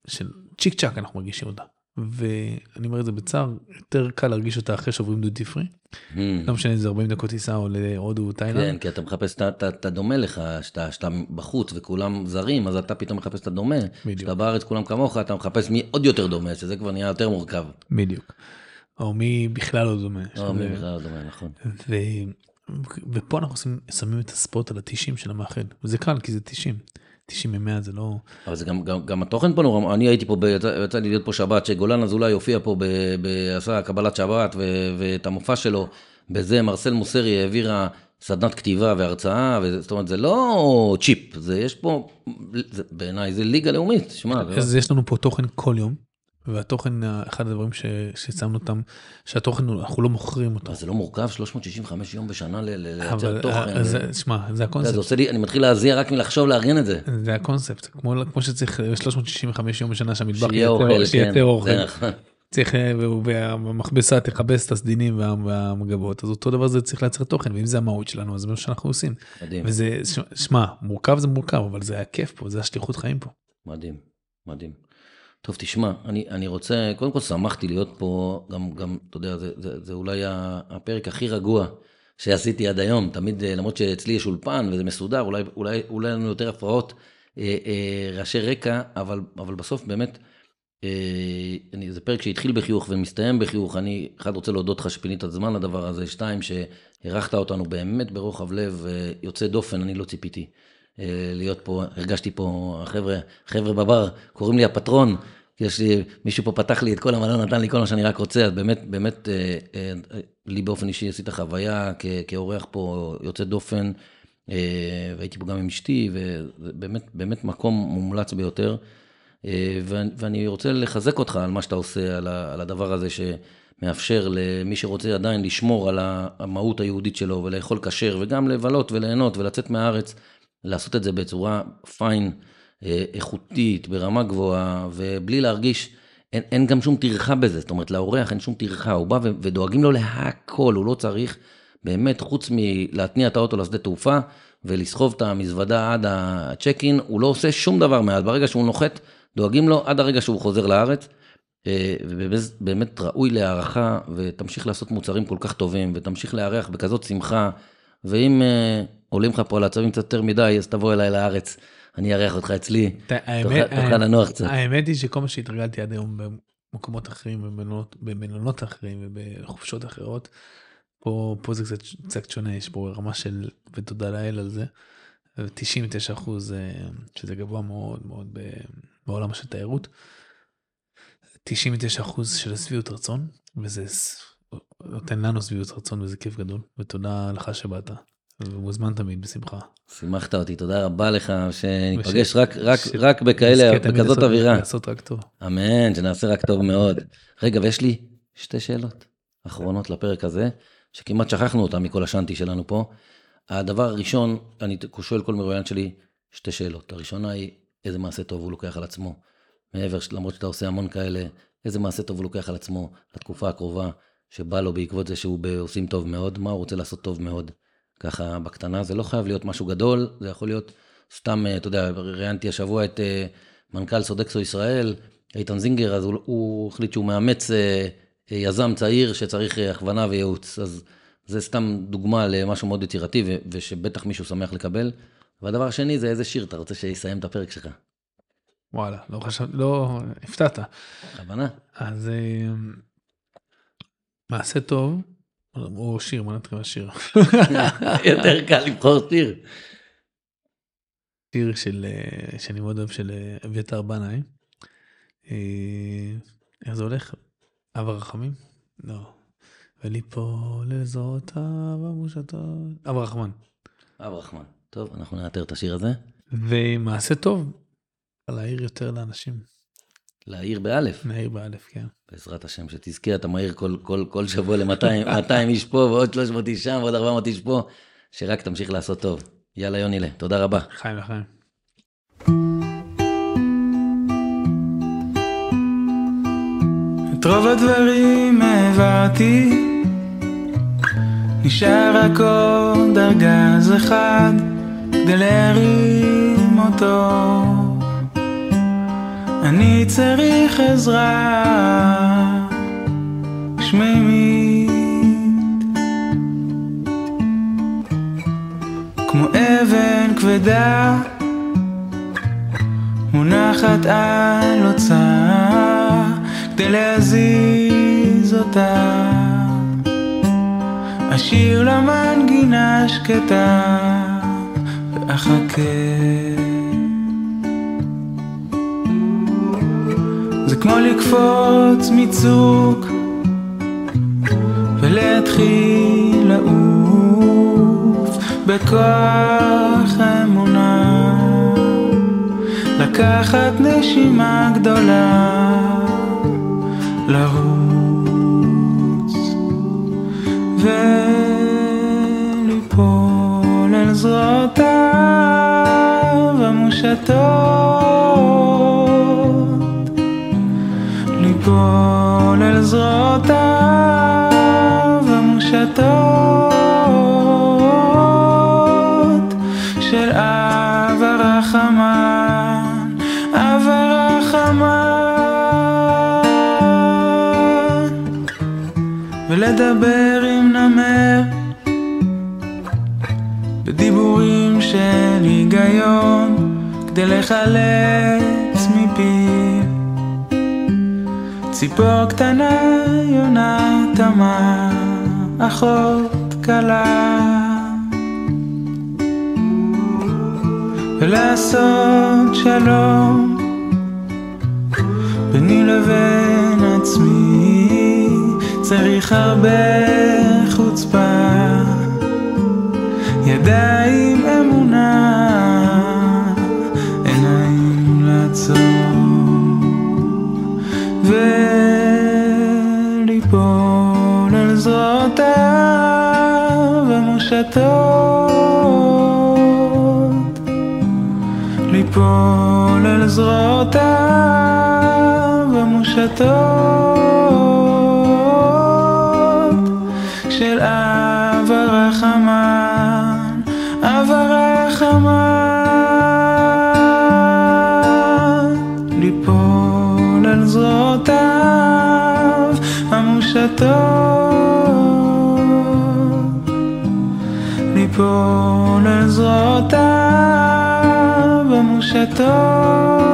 של צ'יק צ'אק אנחנו מרגישים אותה. ואני אומר את זה בצער, יותר קל להרגיש אותה אחרי שעוברים דודי פרי. Hmm. לא משנה אם זה 40 דקות טיסה או להודו או תאילנד. כן, כי אתה מחפש את הדומה לך, שאתה בחוץ וכולם זרים, אז אתה פתאום מחפש את הדומה. בדיוק. כשאתה בארץ כולם כמוך, אתה מחפש מי עוד יותר דומה, שזה כבר נהיה יותר מורכב. בדיוק. או מי בכלל לא דומה. או מי בכלל לא דומה, נכון. ופה אנחנו שמים את הספורט על ה-90 של המאחד, וזה קל כי זה 90. 90 מ-100 זה לא... אבל זה גם, גם, גם התוכן פה נורא, אני הייתי פה, יצא לי להיות פה שבת, שגולן אזולאי הופיע פה, ב, ב, עשה קבלת שבת, ו, ואת המופע שלו, בזה מרסל מוסרי העבירה סדנת כתיבה והרצאה, זאת אומרת, זה לא צ'יפ, זה יש פה, בעיניי זה ליגה לאומית, שמע. אז לא... יש לנו פה תוכן כל יום. והתוכן, אחד הדברים ששמנו אותם, שהתוכן, אנחנו לא מוכרים אותו. זה לא מורכב 365 יום בשנה לייצר תוכן. אז שמע, זה הקונספט. זה עושה לי, אני מתחיל להזיע רק מלחשוב לארגן את זה. זה הקונספט, כמו, כמו שצריך 365 יום בשנה שהמטבח יהיה אוכל, כן, אוכל. נכון. צריך, והמכבסה תכבס את הסדינים והמגבות, אז אותו דבר זה צריך לייצר תוכן, ואם זה המהות שלנו, אז זה מה שאנחנו עושים. מדהים. וזה, שמע, מורכב זה מורכב, אבל זה היה כיף פה, זה השליחות חיים פה. מדהים, מדהים. טוב, תשמע, אני, אני רוצה, קודם כל שמחתי להיות פה, גם, גם אתה יודע, זה, זה, זה אולי הפרק הכי רגוע שעשיתי עד היום, תמיד, אה, למרות שאצלי יש אולפן וזה מסודר, אולי, אולי, אולי לנו יותר הפרעות, אה, אה, רעשי רקע, אבל, אבל בסוף באמת, אה, אני, זה פרק שהתחיל בחיוך ומסתיים בחיוך, אני, אחד, רוצה להודות לך שפינית את הזמן לדבר הזה, שתיים, שהערכת אותנו באמת ברוחב לב אה, יוצא דופן, אני לא ציפיתי. אה, להיות פה, הרגשתי פה, החבר'ה, חבר'ה בבר, קוראים לי הפטרון, יש לי, מישהו פה פתח לי את כל המלון, נתן לי כל מה שאני רק רוצה, אז באמת, באמת, אה, אה, לי באופן אישי עשית חוויה כאורח פה יוצא דופן, והייתי פה גם עם אשתי, ובאמת, באמת מקום מומלץ ביותר. ואני רוצה לחזק אותך על מה שאתה עושה, על הדבר הזה שמאפשר למי שרוצה עדיין לשמור על המהות היהודית שלו ולאכול כשר, וגם לבלות וליהנות ולצאת מהארץ. לעשות את זה בצורה פיין, אה, איכותית, ברמה גבוהה, ובלי להרגיש, אין, אין גם שום טרחה בזה, זאת אומרת, לאורח אין שום טרחה, הוא בא ודואגים לו להכל, הוא לא צריך, באמת, חוץ מלהתניע את האוטו לשדה תעופה, ולסחוב את המזוודה עד הצ'ק אין, הוא לא עושה שום דבר מאז, ברגע שהוא נוחת, דואגים לו עד הרגע שהוא חוזר לארץ. אה, ובאמת ראוי להערכה, ותמשיך לעשות מוצרים כל כך טובים, ותמשיך לארח בכזאת שמחה, ואם אה, עולים לך פה על עצבים קצת יותר מדי, אז תבוא אליי לארץ, אני אארח אותך אצלי, תוכל לנוח קצת. האמת היא שכל מה שהתרגלתי עד היום במקומות אחרים, במלונות אחרים ובחופשות אחרות, פה, פה זה קצת, קצת שונה, יש פה רמה של, ותודה לאל על זה, 99 אחוז, אה, שזה גבוה מאוד מאוד בעולם של תיירות. 99 אחוז של שביעות רצון, וזה נותן לנו שביעות רצון וזה כיף גדול, ותודה לך שבאת. ומוזמן תמיד, בשמחה. שימחת אותי, תודה רבה לך, שניפגש רק, רק, רק בכאלה, בכזאת אווירה. לעשות רק טוב. אמן, שנעשה רק טוב מאוד. רגע, ויש לי שתי שאלות אחרונות לפרק הזה, שכמעט שכחנו אותן מכל השאנטי שלנו פה. הדבר הראשון, אני שואל כל מרואיין שלי שתי שאלות. הראשונה היא, איזה מעשה טוב הוא לוקח על עצמו, מעבר, למרות שאתה עושה המון כאלה, איזה מעשה טוב הוא לוקח על עצמו לתקופה הקרובה, שבא לו בעקבות זה שהוא עושים טוב מאוד, מה הוא רוצה לעשות טוב מאוד. ככה בקטנה, זה לא חייב להיות משהו גדול, זה יכול להיות סתם, אה, אתה יודע, ראיינתי השבוע את אה, מנכ"ל סודקסו ישראל, איתן זינגר, אז הוא, הוא החליט שהוא מאמץ אה, יזם צעיר שצריך הכוונה וייעוץ. אז זה סתם דוגמה למשהו מאוד יצירתי, ושבטח מישהו שמח לקבל. והדבר השני זה איזה שיר אתה רוצה שיסיים את הפרק שלך. וואלה, לא חשב, לא, הפתעת. בכוונה. אז מעשה טוב. או שיר, מה נתחיל מהשיר? יותר קל לבחור שיר. שיר של, אה, שאני מאוד אוהב, של אה, אביתר בנאי. אה, איך זה הולך? אב הרחמים? לא. וליפול לזאת אב המושתות. אב הרחמן. אב הרחמן. טוב, אנחנו נאתר את השיר הזה. ומעשה טוב, להעיר יותר לאנשים. להעיר באלף. להעיר באלף, כן. בעזרת השם, שתזכה, אתה מהיר כל, כל, כל שבוע ל-200 איש פה, ועוד 300 איש שם, ועוד 400 איש פה, שרק תמשיך לעשות טוב. יאללה, יונילה, תודה רבה. חיים לחיים. את רוב הדברים העברתי, נשאר רק עוד ארגז אחד כדי להרים אותו. אני צריך עזרה. שמימית כמו אבן כבדה מונחת על הוצאה כדי להזיז אותה. אשיר למנגינה שקטה ואחכה כמו לקפוץ מצוק ולהתחיל לעוף בכוח אמונה לקחת נשימה גדולה לרוץ וליפול אל זרועותיו המושטות ליפול אל זרועותיו המושטות של אב הרחמן, אב הרחמן ולדבר עם נמר בדיבורים של היגיון כדי לחלץ ציפור קטנה יונה תמה אחות קלה. ולעשות שלום ביני לבין עצמי צריך הרבה חוצפה. ידיים אמונה זרועותיו המושטות. ליפול על זרועותיו המושטות. של אב הרחמן, אב הרחמן ליפול על זרועותיו המושטות ליפול על זרועותיו המושטות